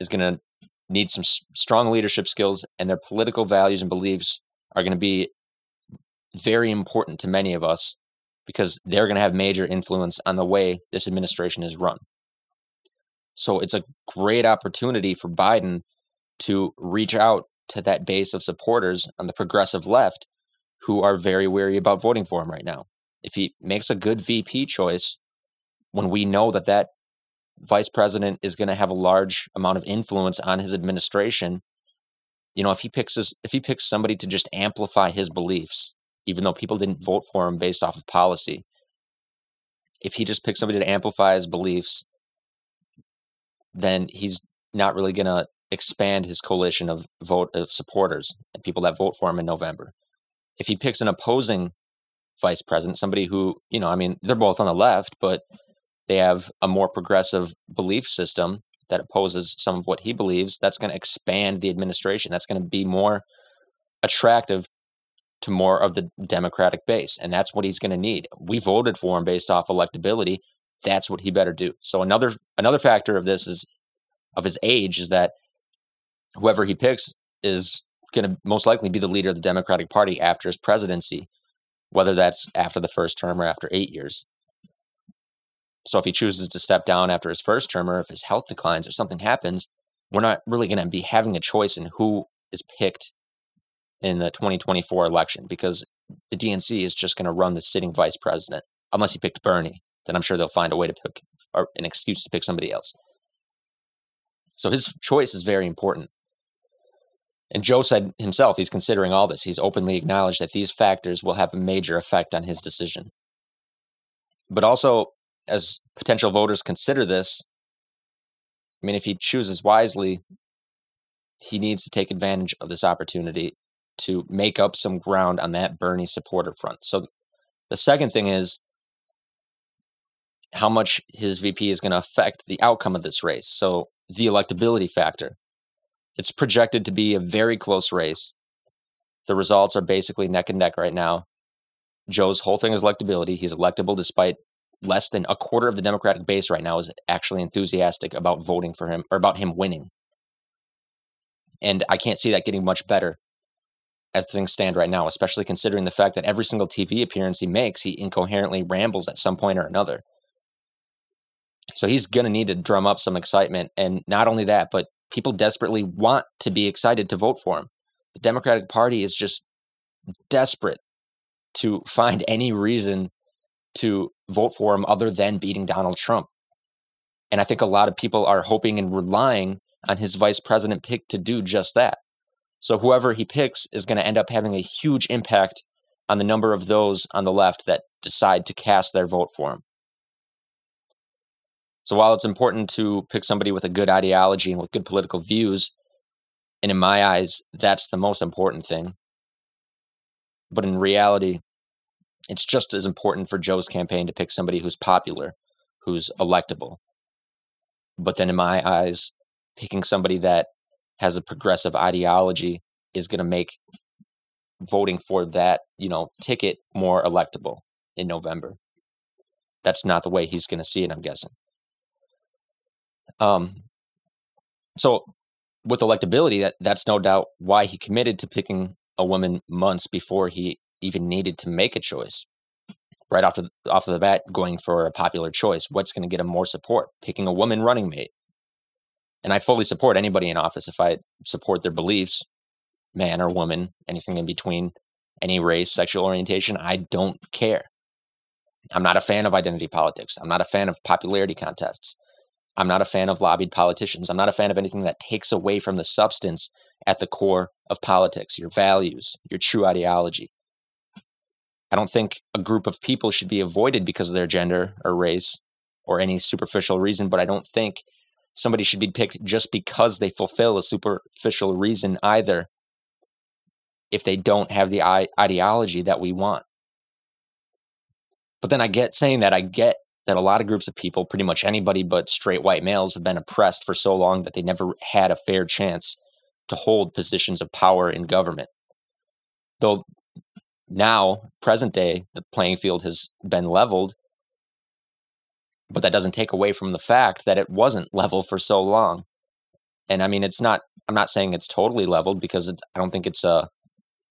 is going to need some strong leadership skills, and their political values and beliefs are going to be very important to many of us because they're going to have major influence on the way this administration is run. So it's a great opportunity for Biden to reach out to that base of supporters on the progressive left who are very wary about voting for him right now. If he makes a good VP choice, when we know that that vice president is going to have a large amount of influence on his administration, you know, if he picks his, if he picks somebody to just amplify his beliefs, even though people didn't mm-hmm. vote for him based off of policy, if he just picks somebody to amplify his beliefs, then he's not really going to expand his coalition of vote of supporters and people that vote for him in November. If he picks an opposing vice president, somebody who, you know, I mean, they're both on the left, but they have a more progressive belief system that opposes some of what he believes, that's going to expand the administration. That's going to be more attractive to more of the Democratic base. And that's what he's going to need. We voted for him based off electability. That's what he better do. So another another factor of this is of his age is that whoever he picks is going to most likely be the leader of the Democratic Party after his presidency, whether that's after the first term or after eight years. So if he chooses to step down after his first term or if his health declines or something happens, we're not really going to be having a choice in who is picked in the 2024 election because the DNC is just going to run the sitting vice president unless he picked Bernie. Then I'm sure they'll find a way to pick or an excuse to pick somebody else. So his choice is very important. And Joe said himself he's considering all this. He's openly acknowledged that these factors will have a major effect on his decision. But also, as potential voters consider this, I mean, if he chooses wisely, he needs to take advantage of this opportunity to make up some ground on that Bernie supporter front. So the second thing is how much his VP is going to affect the outcome of this race. So the electability factor. It's projected to be a very close race. The results are basically neck and neck right now. Joe's whole thing is electability. He's electable despite less than a quarter of the Democratic base right now is actually enthusiastic about voting for him or about him winning. And I can't see that getting much better as things stand right now, especially considering the fact that every single TV appearance he makes, he incoherently rambles at some point or another. So he's going to need to drum up some excitement. And not only that, but people desperately want to be excited to vote for him. The Democratic Party is just desperate to find <laughs> any reason to vote for him other than beating Donald Trump. And I think a lot of people are hoping and relying on his vice president pick to do just that. So whoever he picks is going to end up having a huge impact on the number of those on the left that decide to cast their vote for him. So while it's important to pick somebody with a good ideology and with good political views, and in my eyes, that's the most important thing. But in reality, it's just as important for Joe's campaign to pick somebody who's popular, who's electable. But then in my eyes, picking somebody that has a progressive ideology is going to make voting for that, you know, ticket more electable in November. That's not the way he's going to see it, I'm guessing. Um, so with electability, that that's no doubt why he committed to picking a woman months before he even needed to make a choice. Right off the off of the bat, going for a popular choice. What's going to get him more support? Picking a woman running mate. And I fully support anybody in office if I support their beliefs, man or woman, anything in between, any race, sexual orientation. I don't care. I'm not a fan of identity politics. I'm not a fan of popularity contests. I'm not a fan of lobbied politicians. I'm not a fan of anything that takes away from the substance at the core of politics, your values, your true ideology. I don't think a group of people should be avoided because of their gender or race or any superficial reason, but I don't think somebody should be picked just because they fulfill a superficial reason either if they don't have the ideology that we want. But then I get saying that, I get that a lot of groups of people, pretty much anybody but straight white males, have been oppressed for so long that they never had a fair chance to hold positions of power in government. Though now, present day, the playing field has been leveled, but that doesn't take away from the fact that it wasn't level for so long. And I mean, it's not, I'm not saying it's totally leveled because I don't think it's a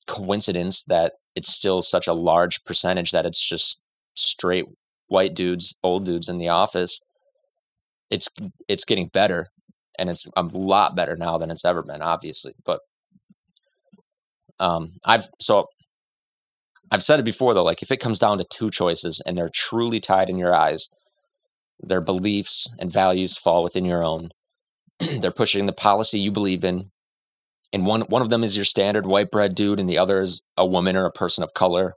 coincidence that it's still such a large percentage that it's just straight white dudes, old dudes in the office, it's it's getting better, and it's a lot better now than it's ever been, obviously. But um, I've so I've said it before though, like if it comes down to two choices and they're truly tied in your eyes, their beliefs and values fall within your own. <clears throat> they're pushing the policy you believe in, and one one of them is your standard white bread dude, and the other is a woman or a person of color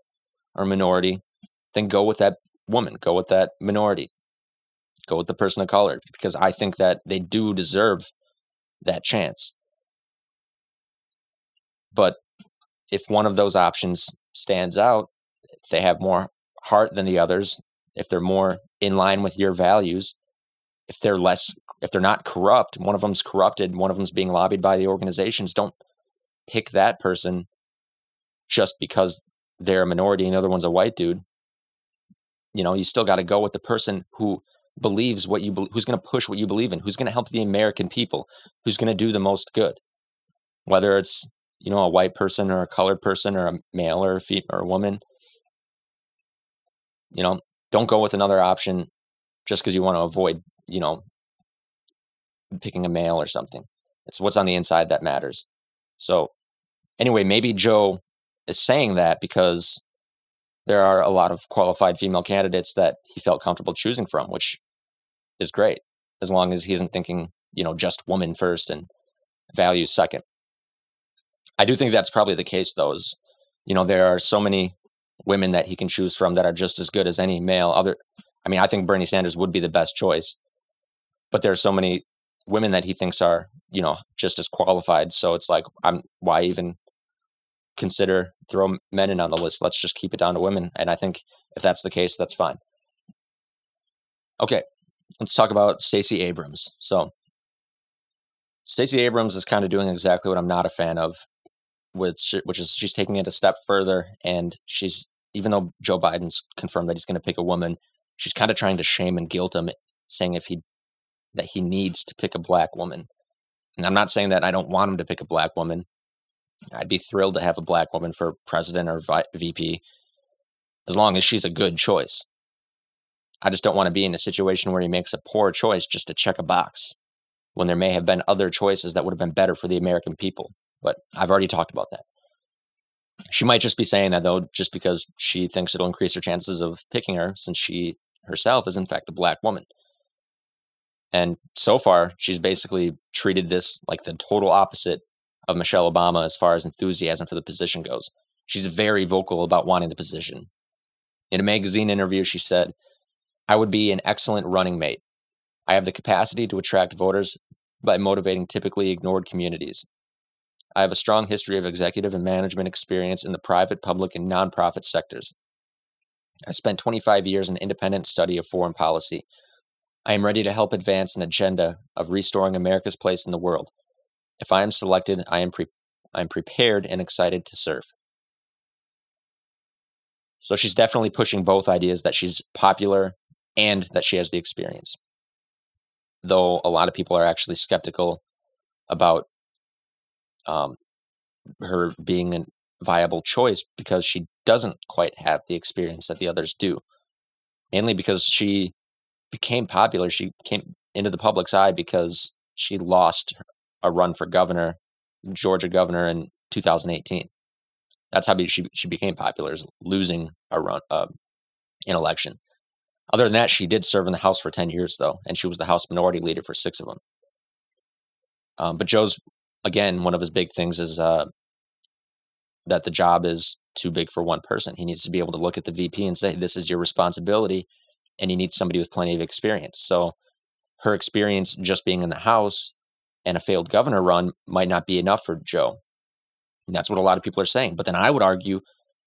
or minority. Then go with that woman, go with that minority, go with the person of color, because I think that they do deserve that chance. But if one of those options stands out, they have more heart than the others, if they're more in line with your values, if they're less, if they're not corrupt, one of them's corrupted, one of them's being lobbied by the organizations, don't pick that person just because they're a minority and the other one's a white dude you know, you still got to go with the person who believes what you who's going to push what you believe in, who's going to help the American people, who's going to do the most good. whether it's you know a white person or a colored person or a male or a female or a woman. You know, don't go with another option just because you want to avoid you know picking a male or something. It's what's on the inside that matters. So anyway, maybe Joe is saying that because there are a lot of qualified female candidates that he felt comfortable choosing from, which is great as long as he isn't thinking, you know, just woman first and values second. I do think that's probably the case, though. Is you know there are so many women that he can choose from that are just as good as any male. Other, I mean, I think Bernie Sanders would be the best choice, but there are so many women that he thinks are you know just as qualified. So it's like, I'm why even consider throw men in on the list? Let's just keep it down to women. And I think if that's the case, that's fine. Okay, let's talk about Stacey Abrams. So Stacey Abrams is kind of doing exactly what I'm not a fan of, which which is she's taking it a step further, and she's even though Joe Biden's confirmed that he's going to pick a woman, she's kind of trying to shame and guilt him, saying if he that he needs to pick a black woman. And I'm not saying that I don't want him to pick a black woman. I'd be thrilled to have a black woman for president or VP as long as she's a good choice. I just don't want to be in a situation where he makes a poor choice just to check a box when there may have been other choices that would have been better for the American people. But I've already talked about that. She might just be saying that though, just because she thinks it'll increase her chances of picking her, since she herself is in fact a black woman. And so far, she's basically treated this like the total opposite of Michelle Obama as far as enthusiasm for the position goes. She's very vocal about wanting the position. In a magazine interview, she said, I would be an excellent running mate. I have the capacity to attract voters by motivating typically ignored communities. I have a strong history of executive and management experience in the private, public, and nonprofit sectors. I spent 25 years in independent study of foreign policy. I am ready to help advance an agenda of restoring America's place in the world. If I am selected, I am, pre- I am prepared and excited to serve. So she's definitely pushing both ideas that she's popular and that she has the experience. Though a lot of people are actually skeptical about um, her being a viable choice because she doesn't quite have the experience that the others do. Mainly because she became popular. She came into the public's eye because she lost a run for governor, Georgia governor in 2018. That's how she she became popular, is losing a run uh, election. Other than that, she did serve in the House for 10 years, though, and she was the House Minority Leader for six of them. Um, but Joe's, again, one of his big things is uh, that the job is too big for one person. He needs to be able to look at the VP and say, this is your responsibility, and he needs somebody with plenty of experience. So her experience just being in the House and a failed governor run might not be enough for Joe. And that's what a lot of people are saying. But then I would argue,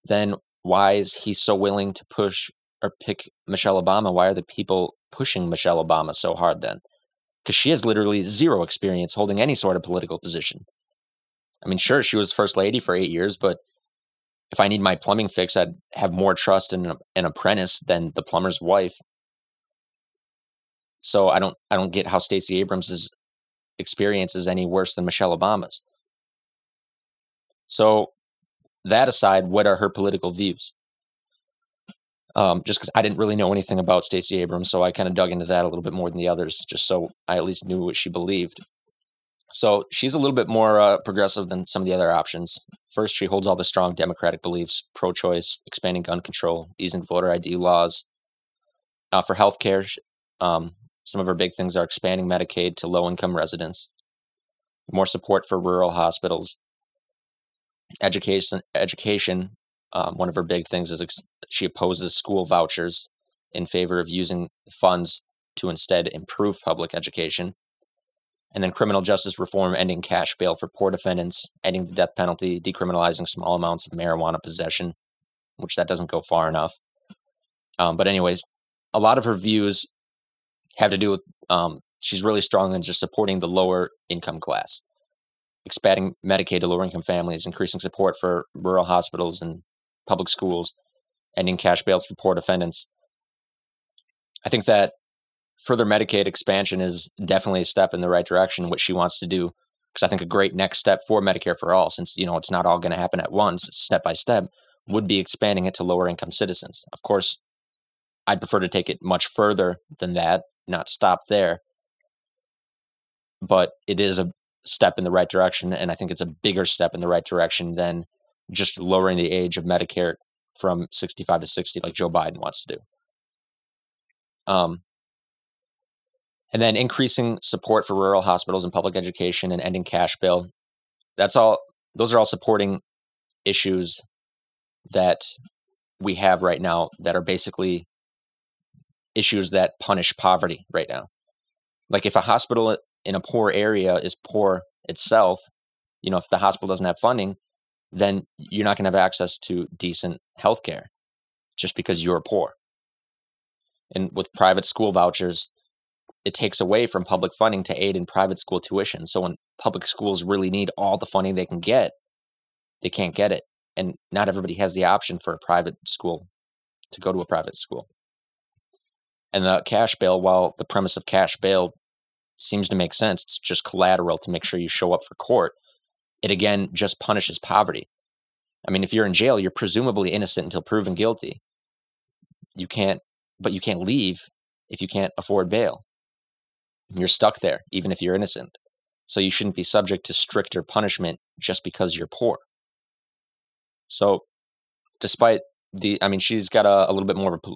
then why is he so willing to push or pick Michelle Obama? Why are the people pushing Michelle Obama so hard then? Because she has literally zero experience holding any sort of political position. I mean, sure, she was first lady for eight years, but if I need my plumbing fixed, I'd have more trust in an apprentice than the plumber's wife. So I don't, I don't get how Stacey Abrams experience is any worse than Michelle Obama's. So, that aside, what are her political views? Um, just because I didn't really know anything about Stacey Abrams, so I kind of dug into that a little bit more than the others, just so I at least knew what she believed. So she's a little bit more uh, progressive than some of the other options. First, she holds all the strong democratic beliefs pro choice, expanding gun control, easing voter ID laws. Uh, for healthcare, um, some of her big things are expanding Medicaid to low income residents, more support for rural hospitals, education. Education. Um, one of her big things is ex- she opposes school vouchers in favor of using funds to instead improve public education. And then criminal justice reform, ending cash bail for poor defendants, ending the death penalty, decriminalizing small amounts of marijuana possession, which that doesn't go far enough. Um, but anyways, a lot of her views have to do with um, she's really strong in just supporting the lower income class, expanding Medicaid to lower income families, increasing support for rural hospitals and public schools, ending cash bails for poor defendants. I think that further Medicaid expansion is definitely a step in the right direction, what she wants to do. because I think a great next step for Medicare for all, since you know it's not all going to happen at once, step by step, would be expanding it to lower income citizens. Of course, I'd prefer to take it much further than that, not stop there. But it is a step in the right direction, and I think it's a bigger step in the right direction than just lowering the age of Medicare from 65 to 60, like Joe Biden wants to do. Um, and then increasing support for rural hospitals and public education and ending cash bail. That's all. Those are all supporting issues that we have right now that are basically issues that punish poverty right now. Like if a hospital in a poor area is poor itself, you know, if the hospital doesn't have funding, then you're not going to have access to decent health care just because you're poor. And with private school vouchers, it takes away from public funding to aid in private school tuition. So when public schools really need all the funding they can get, they can't get it. And not everybody has the option for a private school to go to a private school. And the cash bail, while the premise of cash bail seems to make sense, it's just collateral to make sure you show up for court. It again just punishes poverty. I mean, if you're in jail, you're presumably innocent until proven guilty. You can't, but you can't leave if you can't afford bail. You're stuck there, even if you're innocent. So you shouldn't be subject to stricter punishment just because you're poor. So, despite the, I mean, she's got a, a little bit more of a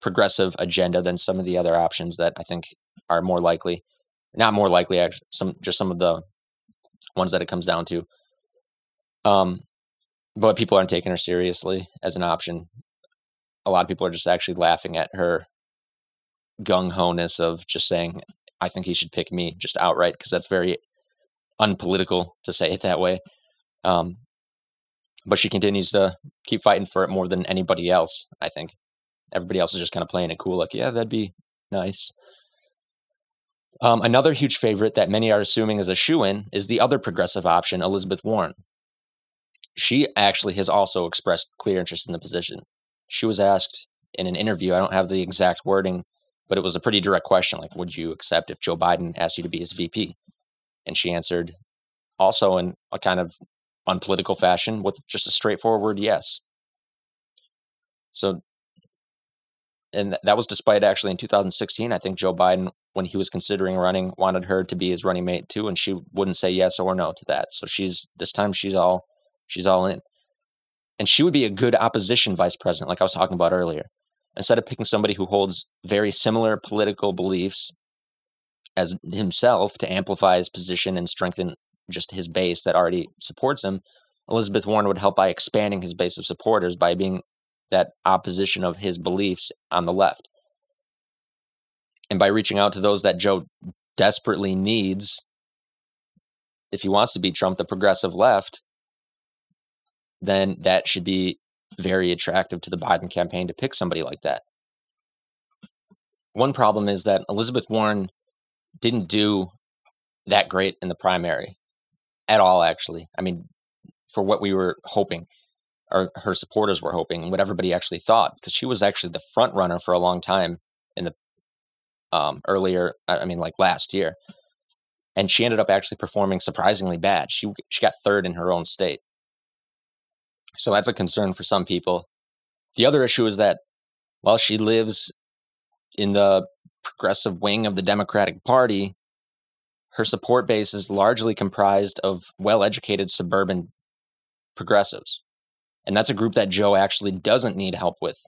progressive agenda than some of the other options that I think are more likely, not more likely, actually, some just some of the ones that it comes down to. Um, but people aren't taking her seriously as an option. A lot of people are just actually laughing at her gung ho ness of just saying, I think he should pick me just outright because that's very unpolitical to say it that way. Um, but she continues to keep fighting for it more than anybody else. I think everybody else is just kind of playing it cool, like yeah, that'd be nice. Um, another huge favorite that many are assuming is a shoe in is the other progressive option, Elizabeth Warren. She actually has also expressed clear interest in the position. She was asked in an interview, I don't have the exact wording, but it was a pretty direct question like, would you accept if Joe Biden asked you to be his VP? And she answered also in a kind of unpolitical fashion with just a straightforward yes. So, and that was despite actually in 2016, I think Joe Biden, when he was considering running, wanted her to be his running mate too, and she wouldn't say yes or no to that. So she's this time she's all she's all in, and she would be a good opposition vice president, like I was talking about earlier instead of picking somebody who holds very similar political beliefs as himself to amplify his position and strengthen just his base that already supports him, Elizabeth Warren would help by expanding his base of supporters by being that opposition of his beliefs on the left. And by reaching out to those that Joe desperately needs, if he wants to beat Trump, the progressive left, then that should be very attractive to the Biden campaign to pick somebody like that. One problem is that Elizabeth Warren didn't do that great in the primary at all, actually. I mean, for what we were hoping, or her supporters were hoping, and what everybody actually thought, because she was actually the front runner for a long time in the um, earlier, I mean, like last year. And she ended up actually performing surprisingly bad. She she got third in her own state. So that's a concern for some people. The other issue is that while she lives in the progressive wing of the Democratic Party, her support base is largely comprised of well educated suburban progressives. And that's a group that Joe actually doesn't need help with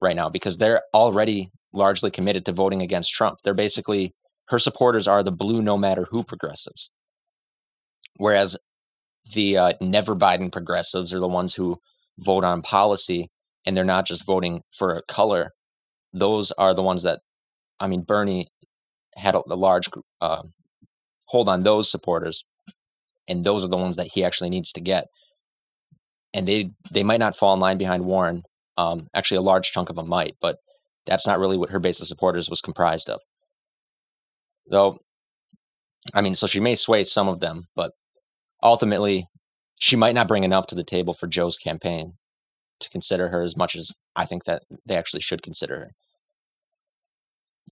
right now because they're already largely committed to voting against Trump. They're basically, her supporters are the blue no matter who progressives. Whereas the uh, never Biden progressives are the ones who vote on policy and they're not just voting for a color. Those are the ones that, I mean, Bernie had a, a large uh, hold on those supporters, and those are the ones that he actually needs to get. And they they might not fall in line behind Warren. Um, actually, a large chunk of them might, but that's not really what her base of supporters was comprised of. Though, I mean, so she may sway some of them, but ultimately, she might not bring enough to the table for Joe's campaign to consider her as much as I think that they actually should consider her.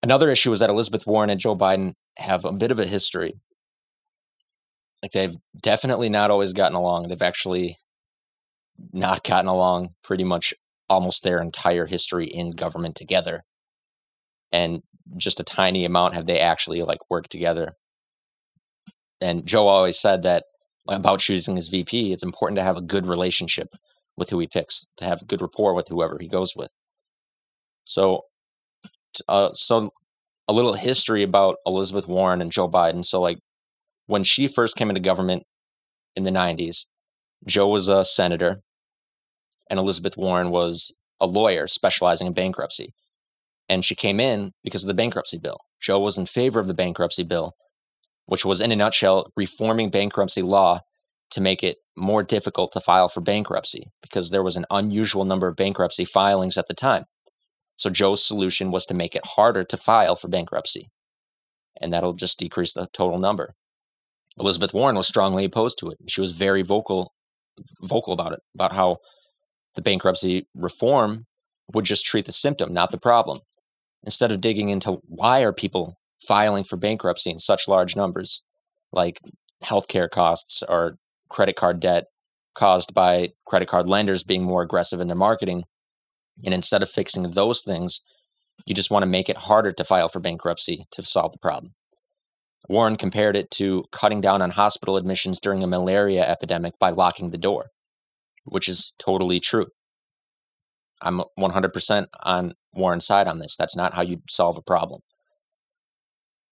Another issue is that Elizabeth Warren and Joe Biden have a bit of a history. like they've definitely not always gotten along. They've actually not gotten along pretty much almost their entire history in government together. And just a tiny amount have they actually like worked together. And Joe always said that about choosing his VP, it's important to have a good relationship with who he picks, to have good rapport with whoever he goes with. So, uh, so a little history about Elizabeth Warren and Joe Biden. So, like when she first came into government in the 90s, Joe was a senator and Elizabeth Warren was a lawyer specializing in bankruptcy. And she came in because of the bankruptcy bill. Joe was in favor of the bankruptcy bill, which was, in a nutshell, reforming bankruptcy law to make it more difficult to file for bankruptcy because there was an unusual number of bankruptcy filings at the time. So Joe's solution was to make it harder to file for bankruptcy. And that'll just decrease the total number. Elizabeth Warren was strongly opposed to it. She was very vocal vocal about it, about how the bankruptcy reform would just treat the symptom, not the problem. Instead of digging into why are people filing for bankruptcy in such large numbers, like healthcare costs or credit card debt caused by credit card lenders being more aggressive in their marketing. And instead of fixing those things, you just want to make it harder to file for bankruptcy to solve the problem. Warren compared it to cutting down on hospital admissions during a malaria epidemic by locking the door, which is totally true. I'm 100% on Warren's side on this. That's not how you solve a problem.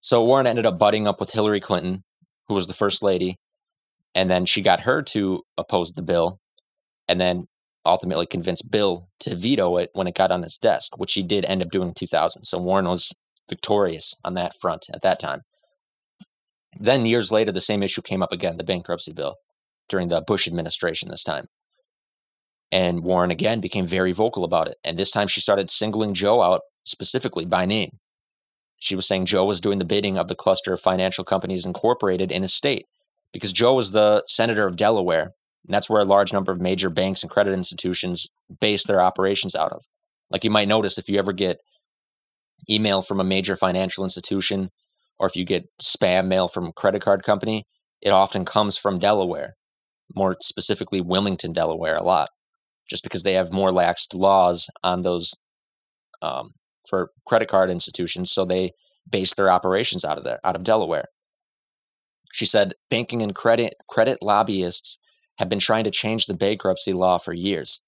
So Warren ended up butting up with Hillary Clinton, who was the first lady, and then she got her to oppose the bill and then ultimately convinced Bill to veto it when it got on his desk, which he did end up doing in 2000. So Warren was victorious on that front at that time. Then years later, the same issue came up again, the bankruptcy bill, during the Bush administration this time. And Warren again became very vocal about it. And this time she started singling Joe out specifically by name. She was saying Joe was doing the bidding of the cluster of financial companies incorporated in his state because Joe was the senator of Delaware, and that's where a large number of major banks and credit institutions base their operations out of. Like you might notice if you ever get email from a major financial institution or if you get spam mail from a credit card company, it often comes from Delaware, more specifically Wilmington, Delaware, a lot, just because they have more laxed laws on those um, for credit card institutions. So they base their operations out of there, out of Delaware. She said banking and credit credit lobbyists have been trying to change the bankruptcy law for years.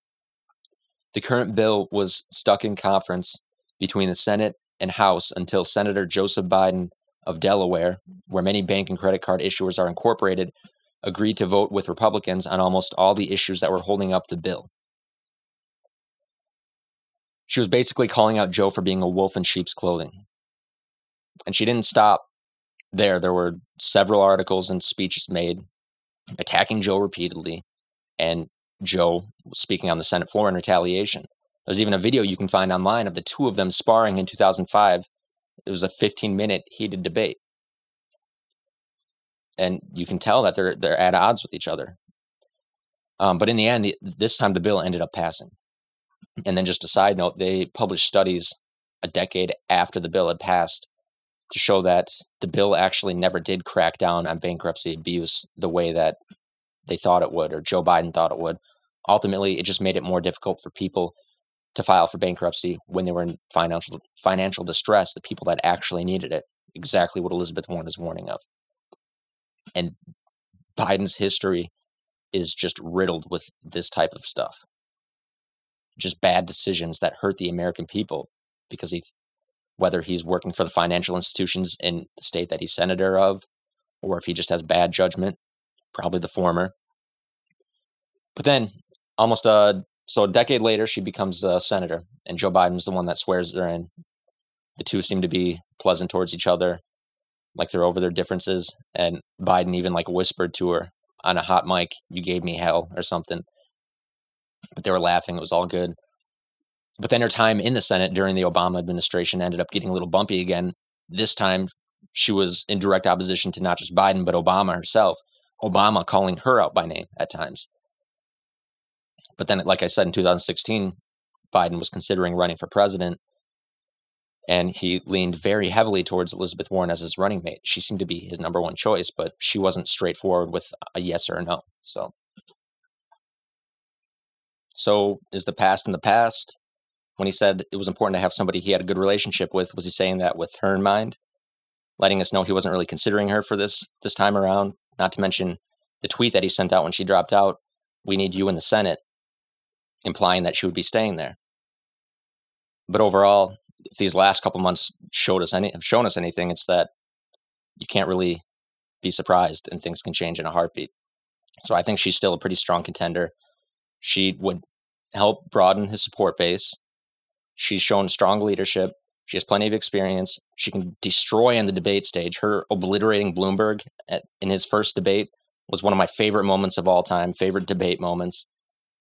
The current bill was stuck in conference between the Senate and House until Senator Joseph Biden of Delaware, where many bank and credit card issuers are incorporated, agreed to vote with Republicans on almost all the issues that were holding up the bill. She was basically calling out Joe for being a wolf in sheep's clothing. And she didn't stop there, there were several articles and speeches made attacking Joe repeatedly, and Joe speaking on the Senate floor in retaliation. There's even a video you can find online of the two of them sparring in 2005. It was a 15 minute heated debate. And you can tell that they're they're at odds with each other. Um, but in the end, this time the bill ended up passing. And then, just a side note, they published studies a decade after the bill had passed to show that the bill actually never did crack down on bankruptcy abuse the way that they thought it would or Joe Biden thought it would. Ultimately, it just made it more difficult for people to file for bankruptcy when they were in financial financial distress, the people that actually needed it. Exactly what Elizabeth Warren is warning of. And Biden's history is just riddled with this type of stuff. Just bad decisions that hurt the American people because he whether he's working for the financial institutions in the state that he's senator of, or if he just has bad judgment, probably the former. But then, almost a so a decade later, she becomes a senator, and Joe Biden's the one that swears her in. The two seem to be pleasant towards each other, like they're over their differences. And Biden even like whispered to her on a hot mic, "You gave me hell" or something. But they were laughing; it was all good. But then her time in the Senate during the Obama administration ended up getting a little bumpy again. This time, she was in direct opposition to not just Biden, but Obama herself. Obama calling her out by name at times. But then, like I said, in 2016, Biden was considering running for president. and he leaned very heavily towards Elizabeth Warren as his running mate. She seemed to be his number one choice, but she wasn't straightforward with a yes or a no. So, so is the past in the past? When he said it was important to have somebody he had a good relationship with, was he saying that with her in mind, letting us know he wasn't really considering her for this this time around? Not to mention the tweet that he sent out when she dropped out. We need you in the Senate, implying that she would be staying there. But overall, if these last couple months showed us any have shown us anything, it's that you can't really be surprised and things can change in a heartbeat. So I think she's still a pretty strong contender. She would help broaden his support base. She's shown strong leadership. She has plenty of experience. She can destroy on the debate stage. Her obliterating Bloomberg at, in his first debate was one of my favorite moments of all time, favorite debate moments.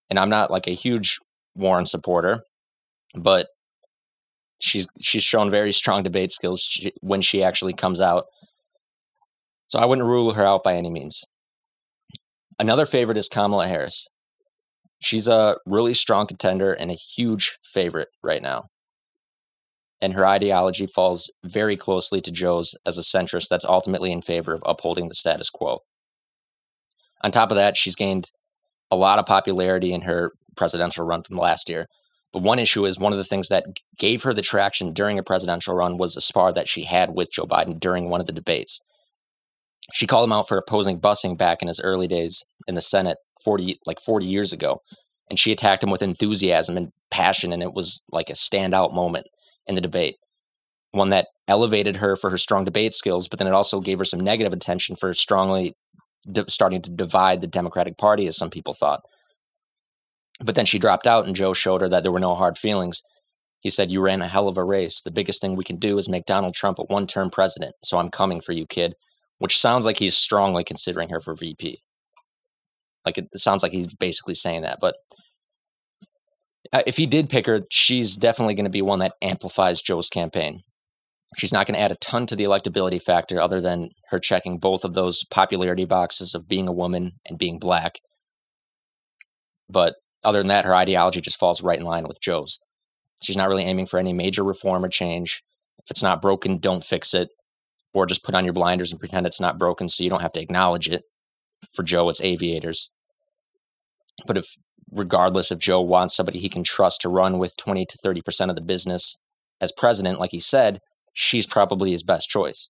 And I'm not like a huge Warren supporter, but she's she's shown very strong debate skills when she actually comes out. So I wouldn't rule her out by any means. Another favorite is Kamala Harris. She's a really strong contender and a huge favorite right now. And her ideology falls very closely to Joe's as a centrist that's ultimately in favor of upholding the status quo. On top of that, she's gained a lot of popularity in her presidential run from last year. But one issue is one of the things that gave her the traction during a presidential run was a spar that she had with Joe Biden during one of the debates. She called him out for opposing busing back in his early days in the Senate 40 like 40 years ago. And she attacked him with enthusiasm and passion and it was like a standout moment in the debate. One that elevated her for her strong debate skills, but then it also gave her some negative attention for strongly starting to divide the Democratic Party, as some people thought. But then she dropped out, and Joe showed her that there were no hard feelings. He said, You ran a hell of a race. The biggest thing we can do is make Donald Trump a one term president. So I'm coming for you, kid. Which sounds like he's strongly considering her for VP. Like it sounds like he's basically saying that. But uh, if he did pick her, she's definitely going to be one that amplifies Joe's campaign. She's not going to add a ton to the electability factor other than her checking both of those popularity boxes of being a woman and being black. But other than that, her ideology just falls right in line with Joe's. She's not really aiming for any major reform or change. If it's not broken, don't fix it, or just put on your blinders and pretend it's not broken so you don't have to acknowledge it. For Joe, it's aviators. But if, regardless if Joe wants somebody he can trust to run with 20 to 30% of the business as president, like he said, she's probably his best choice,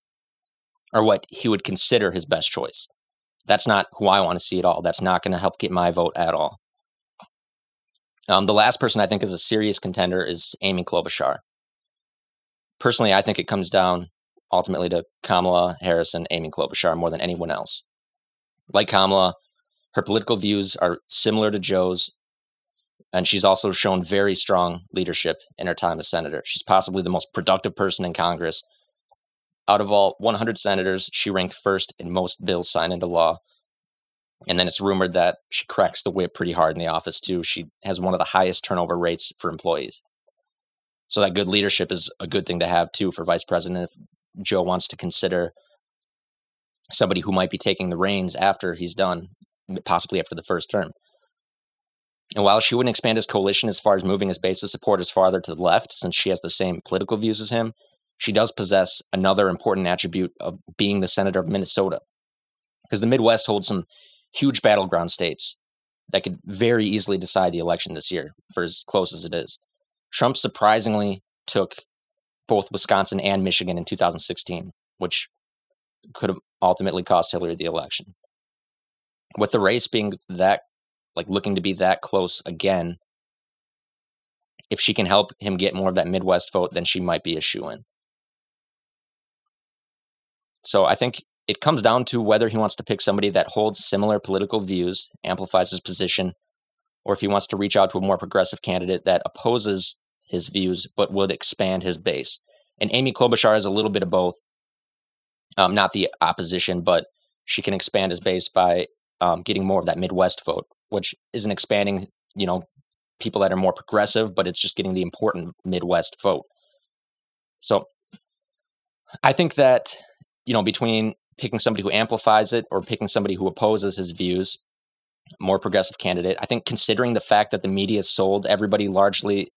or what he would consider his best choice. That's not who I want to see at all. That's not going to help get my vote at all. Um, the last person I think is a serious contender is Amy Klobuchar. Personally, I think it comes down ultimately to Kamala Harris and Amy Klobuchar more than anyone else. Like Kamala, her political views are similar to Joe's, and she's also shown very strong leadership in her time as senator. She's possibly the most productive person in Congress. Out of all 100 senators, she ranked first in most bills signed into law. And then it's rumored that she cracks the whip pretty hard in the office too. She has one of the highest turnover rates for employees. So that good leadership is a good thing to have too for vice president if Joe wants to consider somebody who might be taking the reins after he's done, possibly after the first term. And while she wouldn't expand his coalition as far as moving his base of support as farther to the left, since she has the same political views as him, she does possess another important attribute of being the senator of Minnesota. Because the Midwest holds some huge battleground states that could very easily decide the election this year for as close as it is. Trump surprisingly took both Wisconsin and Michigan in 2016, which could have ultimately cost Hillary the election. With the race being that, like looking to be that close again, if she can help him get more of that Midwest vote, then she might be a shoe in. So I think it comes down to whether he wants to pick somebody that holds similar political views, amplifies his position, or if he wants to reach out to a more progressive candidate that opposes his views but would expand his base. And Amy Klobuchar is a little bit of both. Um, not the opposition, but she can expand his base by um, getting more of that Midwest vote, which isn't expanding, you know, people that are more progressive, but it's just getting the important Midwest vote. So I think that, you know, between picking somebody who amplifies it or picking somebody who opposes his views, more progressive candidate. I think considering the fact that the media sold everybody largely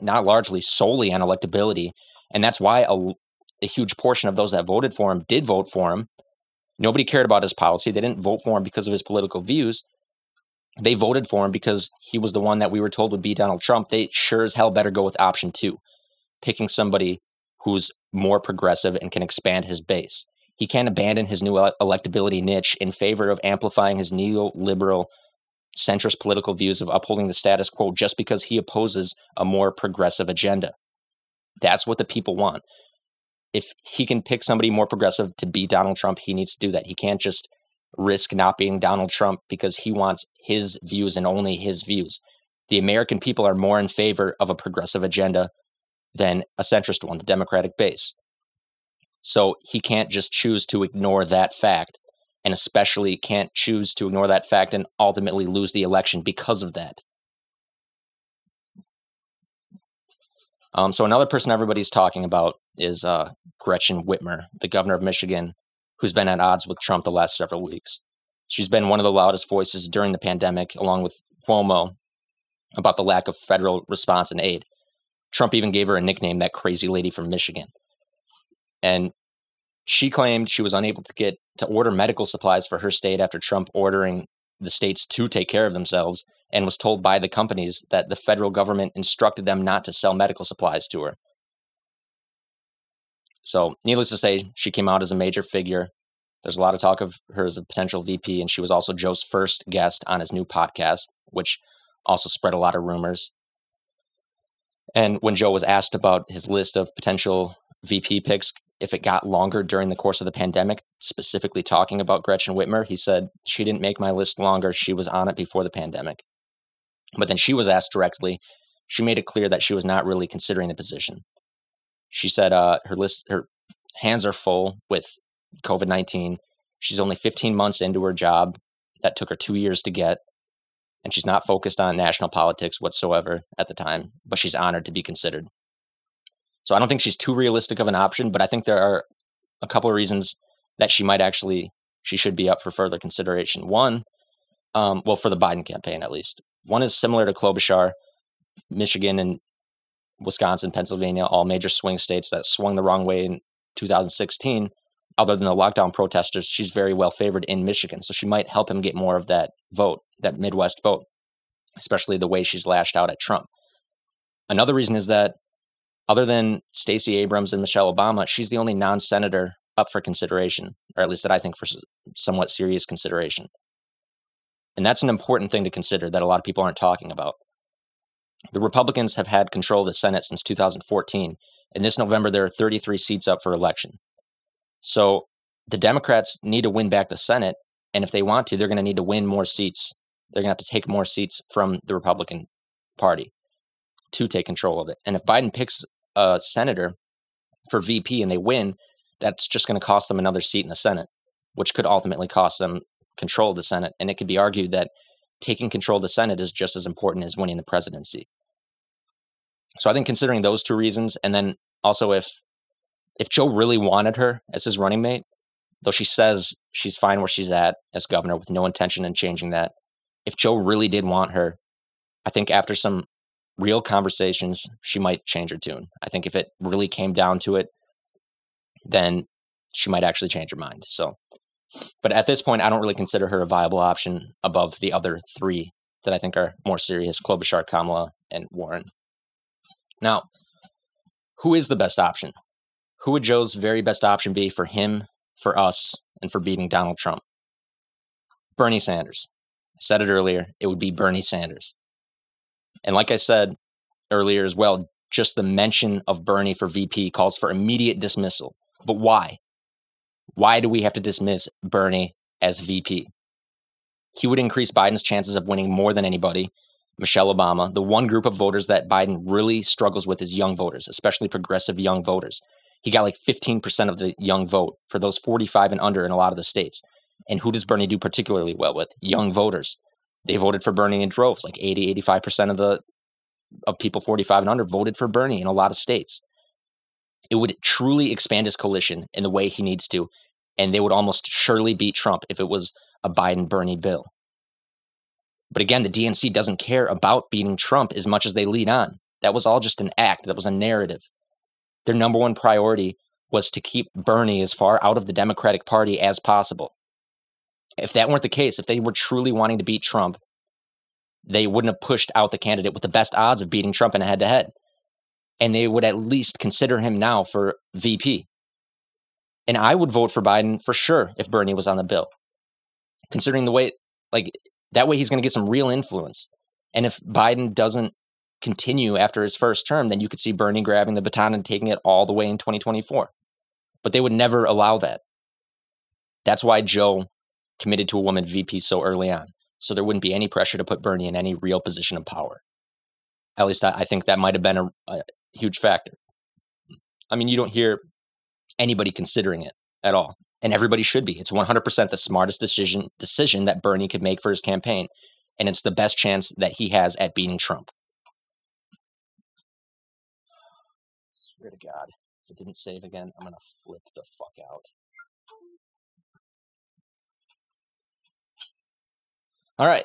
not largely solely on electability. And that's why a, a huge portion of those that voted for him did vote for him. Nobody cared about his policy. They didn't vote for him because of his political views. They voted for him because he was the one that we were told would be Donald Trump. They sure as hell better go with option two, picking somebody who's more progressive and can expand his base. He can't abandon his new electability niche in favor of amplifying his neoliberal centrist political views of upholding the status quo just because he opposes a more progressive agenda. That's what the people want. If he can pick somebody more progressive to beat Donald Trump, he needs to do that. He can't just risk not being Donald Trump because he wants his views and only his views. The American people are more in favor of a progressive agenda than a centrist one, the Democratic base. So he can't just choose to ignore that fact, and especially can't choose to ignore that fact and ultimately lose the election because of that. Um, so another person everybody's talking about is uh, Gretchen Whitmer, the governor of Michigan, who's been at odds with Trump the last several weeks. She's been one of the loudest voices during the pandemic, along with Cuomo, about the lack of federal response and aid. Trump even gave her a nickname, that crazy lady from Michigan. And she claimed she was unable to get to order medical supplies for her state after Trump ordering the states to take care of themselves and was told by the companies that the federal government instructed them not to sell medical supplies to her. So, needless to say, she came out as a major figure. There's a lot of talk of her as a potential VP, and she was also Joe's first guest on his new podcast, which also spread a lot of rumors. And when Joe was asked about his list of potential VP picks, if it got longer during the course of the pandemic, specifically talking about Gretchen Whitmer, he said, She didn't make my list longer. She was on it before the pandemic. But then she was asked directly. She made it clear that she was not really considering the position. She said uh, her list, her hands are full with COVID 19. She's only 15 months into her job that took her two years to get and she's not focused on national politics whatsoever at the time, but she's honored to be considered. So I don't think she's too realistic of an option, but I think there are a couple of reasons that she might actually she should be up for further consideration. One, um, well, for the Biden campaign at least. One is similar to Klobuchar, Michigan and Wisconsin, Pennsylvania, all major swing states that swung the wrong way in 2016. Other than the lockdown protesters, she's very well favored in Michigan, so she might help him get more of that vote that Midwest vote, especially the way she's lashed out at Trump. Another reason is that other than Stacey Abrams and Michelle Obama, she's the only non senator up for consideration, or at least that I think for somewhat serious consideration. And that's an important thing to consider that a lot of people aren't talking about. The Republicans have had control of the Senate since 2014, and this November there are 33 seats up for election. So the Democrats need to win back the Senate, and if they want to, they're going to need to win more seats they're going to have to take more seats from the Republican Party to take control of it. And if Biden picks a senator for VP and they win, that's just going to cost them another seat in the Senate, which could ultimately cost them control of the Senate. And it could be argued that taking control of the Senate is just as important as winning the presidency. So I think considering those two reasons, and then also if if Joe really wanted her as his running mate, though she says she's fine where she's at as governor with no intention in changing that, if Joe really did want her, I think after some real conversations, she might change her tune. I think if it really came down to it, then she might actually change her mind. So, but at this point, I don't really consider her a viable option above the other three that I think are more serious Klobuchar, Kamala, and Warren. Now, who is the best option? Who would Joe's very best option be for him, for us, and for beating Donald Trump? Bernie Sanders. I said it earlier, it would be Bernie Sanders. And like I said earlier as well, just the mention of Bernie for VP calls for immediate dismissal. But why? Why do we have to dismiss Bernie as VP? He would increase Biden's chances of winning more than anybody. Michelle Obama, the one group of voters that Biden really struggles with is young voters, especially progressive young voters. He got like 15% of the young vote for those 45 and under in a lot of the states. And who does Bernie do particularly well with? Young voters. They voted for Bernie in droves. Like 80, 85% of the of people 45 and under voted for Bernie in a lot of states. It would truly expand his coalition in the way he needs to, and they would almost surely beat Trump if it was a Biden Bernie bill. But again, the DNC doesn't care about beating Trump as much as they lead on. That was all just an act, that was a narrative. Their number one priority was to keep Bernie as far out of the Democratic Party as possible. If that weren't the case, if they were truly wanting to beat Trump, they wouldn't have pushed out the candidate with the best odds of beating Trump in a head to head. And they would at least consider him now for VP. And I would vote for Biden for sure if Bernie was on the bill, considering the way, like, that way he's going to get some real influence. And if Biden doesn't continue after his first term, then you could see Bernie grabbing the baton and taking it all the way in 2024. But they would never allow that. That's why Joe committed to a woman VP so early on. So there wouldn't be any pressure to put Bernie in any real position of power. At least I, think that might have been a, a huge factor. I mean, you don't hear anybody considering it at all. And everybody should be. It's 100% the smartest decision decision that Bernie could make for his campaign. And it's the best chance that he has at beating Trump. Swear to God, if it didn't save again, I'm to flip the fuck out. All right.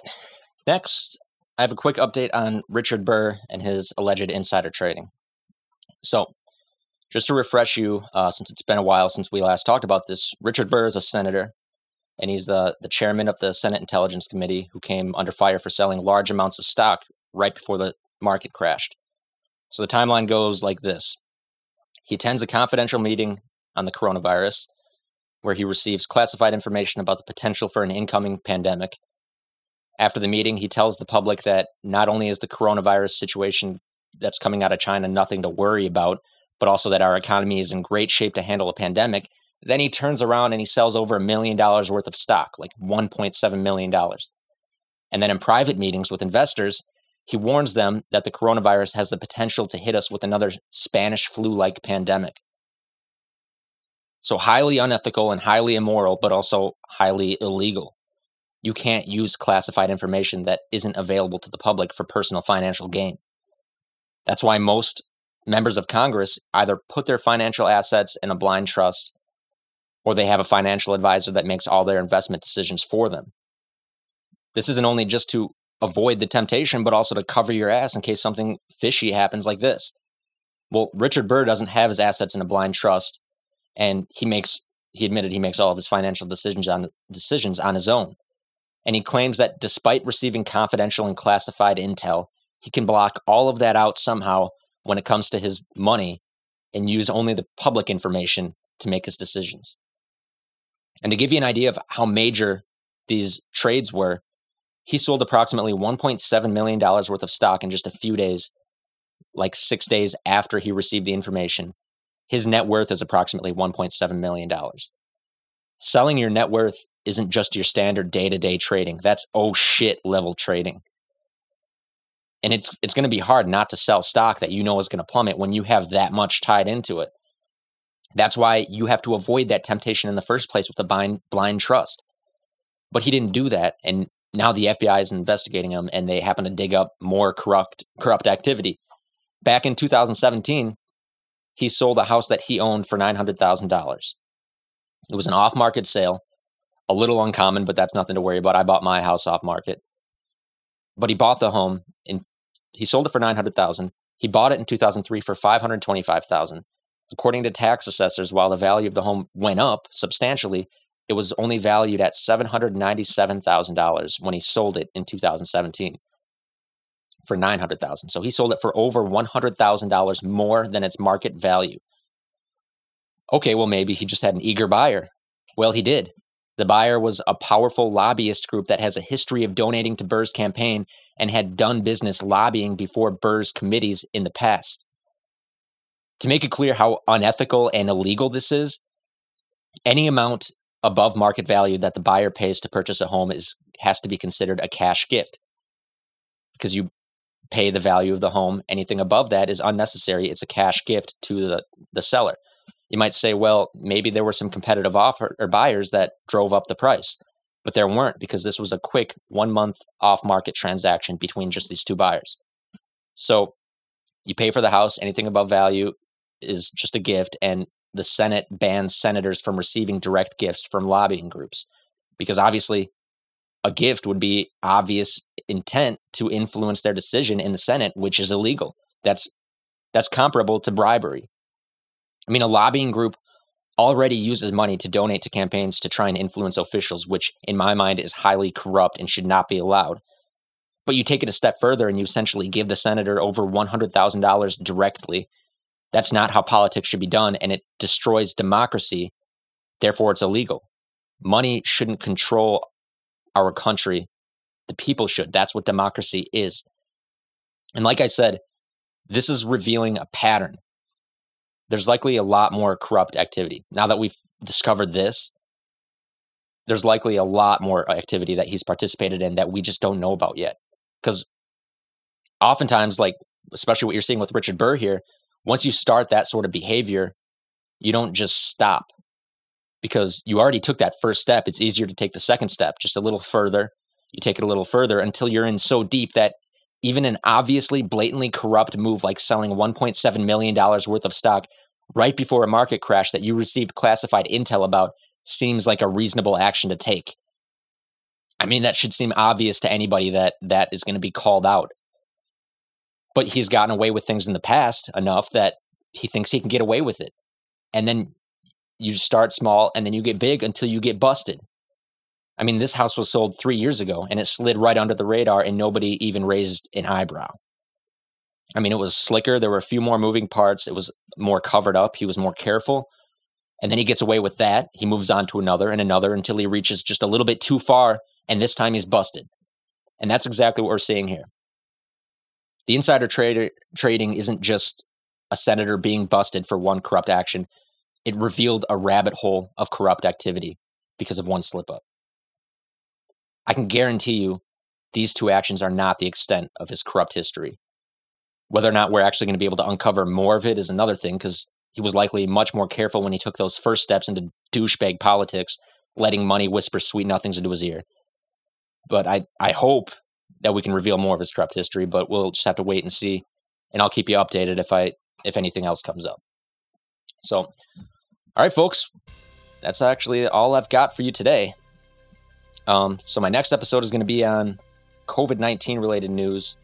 Next, I have a quick update on Richard Burr and his alleged insider trading. So, just to refresh you, uh, since it's been a while since we last talked about this, Richard Burr is a senator, and he's the, the chairman of the Senate Intelligence Committee who came under fire for selling large amounts of stock right before the market crashed. So the timeline goes like this He attends a confidential meeting on the coronavirus where he receives classified information about the potential for an incoming pandemic after the meeting, he tells the public that not only is the coronavirus situation that's coming out of China nothing to worry about, but also that our economy is in great shape to handle a pandemic. Then he turns around and he sells over a million dollars worth of stock, like $1.7 million. And then in private meetings with investors, he warns them that the coronavirus has the potential to hit us with another Spanish flu like pandemic. So, highly unethical and highly immoral, but also highly illegal you can't use classified information that isn't available to the public for personal financial gain. That's why most members of Congress either put their financial assets in a blind trust or they have a financial advisor that makes all their investment decisions for them. This isn't only just to avoid the temptation, but also to cover your ass in case something fishy happens like this. Well, Richard Burr doesn't have his assets in a blind trust, and he makes he admitted he makes all of his financial decisions on decisions on his own and he claims that despite receiving confidential and classified intel, he can block all of that out somehow when it comes to his money and use only the public information to make his decisions. And to give you an idea of how major these trades were, he sold approximately $1.7 million worth of stock in just a few days, like six days after he received the information. His net worth is approximately $1.7 million. Selling your net worth isn't just your standard day to day trading. That's oh shit level trading. And it's it's going to be hard not to sell stock that you know is going to plummet when you have that much tied into it. That's why you have to avoid that temptation in the first place with the blind blind trust. But he didn't do that, and now the FBI is investigating him, and they happen to dig up more corrupt corrupt activity. Back in 2017, he sold a house that he owned for nine hundred thousand dollars. It was an off market sale a little uncommon, but that's nothing to worry about. I bought my house off market. But he bought the home and he sold it for 900,000. He bought it in 2003 for 525,000. According to tax assessors, while the value of the home went up substantially, it was only valued at $797,000 when he sold it in 2017 for 900,000. So he sold it for over $100,000 more than its market value. Okay, well maybe he just had an eager buyer. Well, he did. The buyer was a powerful lobbyist group that has a history of donating to Burr's campaign and had done business lobbying before Burr's committees in the past. To make it clear how unethical and illegal this is, any amount above market value that the buyer pays to purchase a home is has to be considered a cash gift because you pay the value of the home. Anything above that is unnecessary. It's a cash gift to the, the seller you might say, well, maybe there were some competitive offer or buyers that drove up the price, but there weren't because this was a quick one month off market transaction between just these two buyers. So you pay for the house, anything above value is just a gift, and the Senate bans senators from receiving direct gifts from lobbying groups because obviously a gift would be obvious intent to influence their decision in the Senate, which is illegal. That's that's comparable to bribery. I mean, a lobbying group already uses money to donate to campaigns to try and influence officials, which in my mind is highly corrupt and should not be allowed. But you take it a step further and you essentially give the senator over $100,000 directly. That's not how politics should be done, and it destroys democracy. Therefore, it's illegal. Money shouldn't control our country. The people should. That's what democracy is. And like I said, this is revealing a pattern. There's likely a lot more corrupt activity. Now that we've discovered this, there's likely a lot more activity that he's participated in that we just don't know about yet. Because oftentimes, like, especially what you're seeing with Richard Burr here, once you start that sort of behavior, you don't just stop because you already took that first step. It's easier to take the second step just a little further. You take it a little further until you're in so deep that even an obviously blatantly corrupt move like selling $1.7 million worth of stock right before a market crash that you received classified intel about seems like a reasonable action to take. I mean, that should seem obvious to anybody that that is going to be called out. But he's gotten away with things in the past enough that he thinks he can get away with it. And then you start small and then you get big until you get busted. I mean, this house was sold three years ago and it slid right under the radar and nobody even raised an eyebrow. I mean, it was slicker. There were a few more moving parts. It was more covered up. He was more careful. And then he gets away with that. He moves on to another and another until he reaches just a little bit too far. And this time he's busted. And that's exactly what we're seeing here. The insider trader trading isn't just a senator being busted for one corrupt action. It revealed a rabbit hole of corrupt activity because of one slip up. I can guarantee you these two actions are not the extent of his corrupt history. Whether or not we're actually going to be able to uncover more of it is another thing, because he was likely much more careful when he took those first steps into douchebag politics, letting money whisper sweet nothings into his ear. But I, I hope that we can reveal more of his corrupt history, but we'll just have to wait and see. And I'll keep you updated if I if anything else comes up. So, all right, folks, that's actually all I've got for you today. Um, so my next episode is going to be on COVID nineteen related news.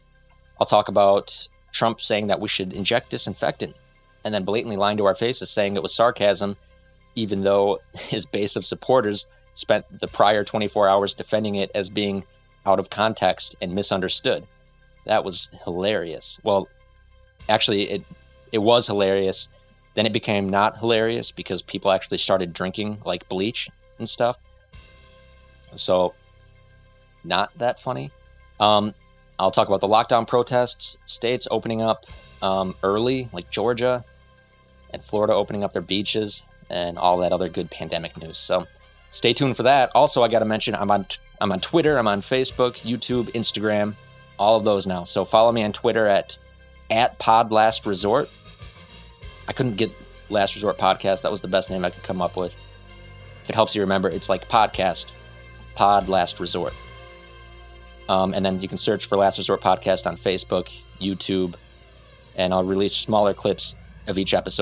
I'll talk about Trump saying that we should inject disinfectant, and then blatantly lying to our faces saying it was sarcasm, even though <laughs> his base of supporters spent the prior 24 hours defending it as being out of context and misunderstood. That was hilarious. Well, actually, it it was hilarious. Then it became not hilarious because people actually started drinking like bleach and stuff. So, not that funny. Um, I'll talk about the lockdown protests, states opening up um, early, like Georgia and Florida opening up their beaches, and all that other good pandemic news. So, stay tuned for that. Also, I got to mention I'm on I'm on Twitter, I'm on Facebook, YouTube, Instagram, all of those now. So follow me on Twitter at at Pod Last Resort. I couldn't get Last Resort Podcast. That was the best name I could come up with. If it helps you remember, it's like podcast, Pod Last Resort. Um, and then you can search for Last Resort Podcast on Facebook, YouTube, and I'll release smaller clips of each episode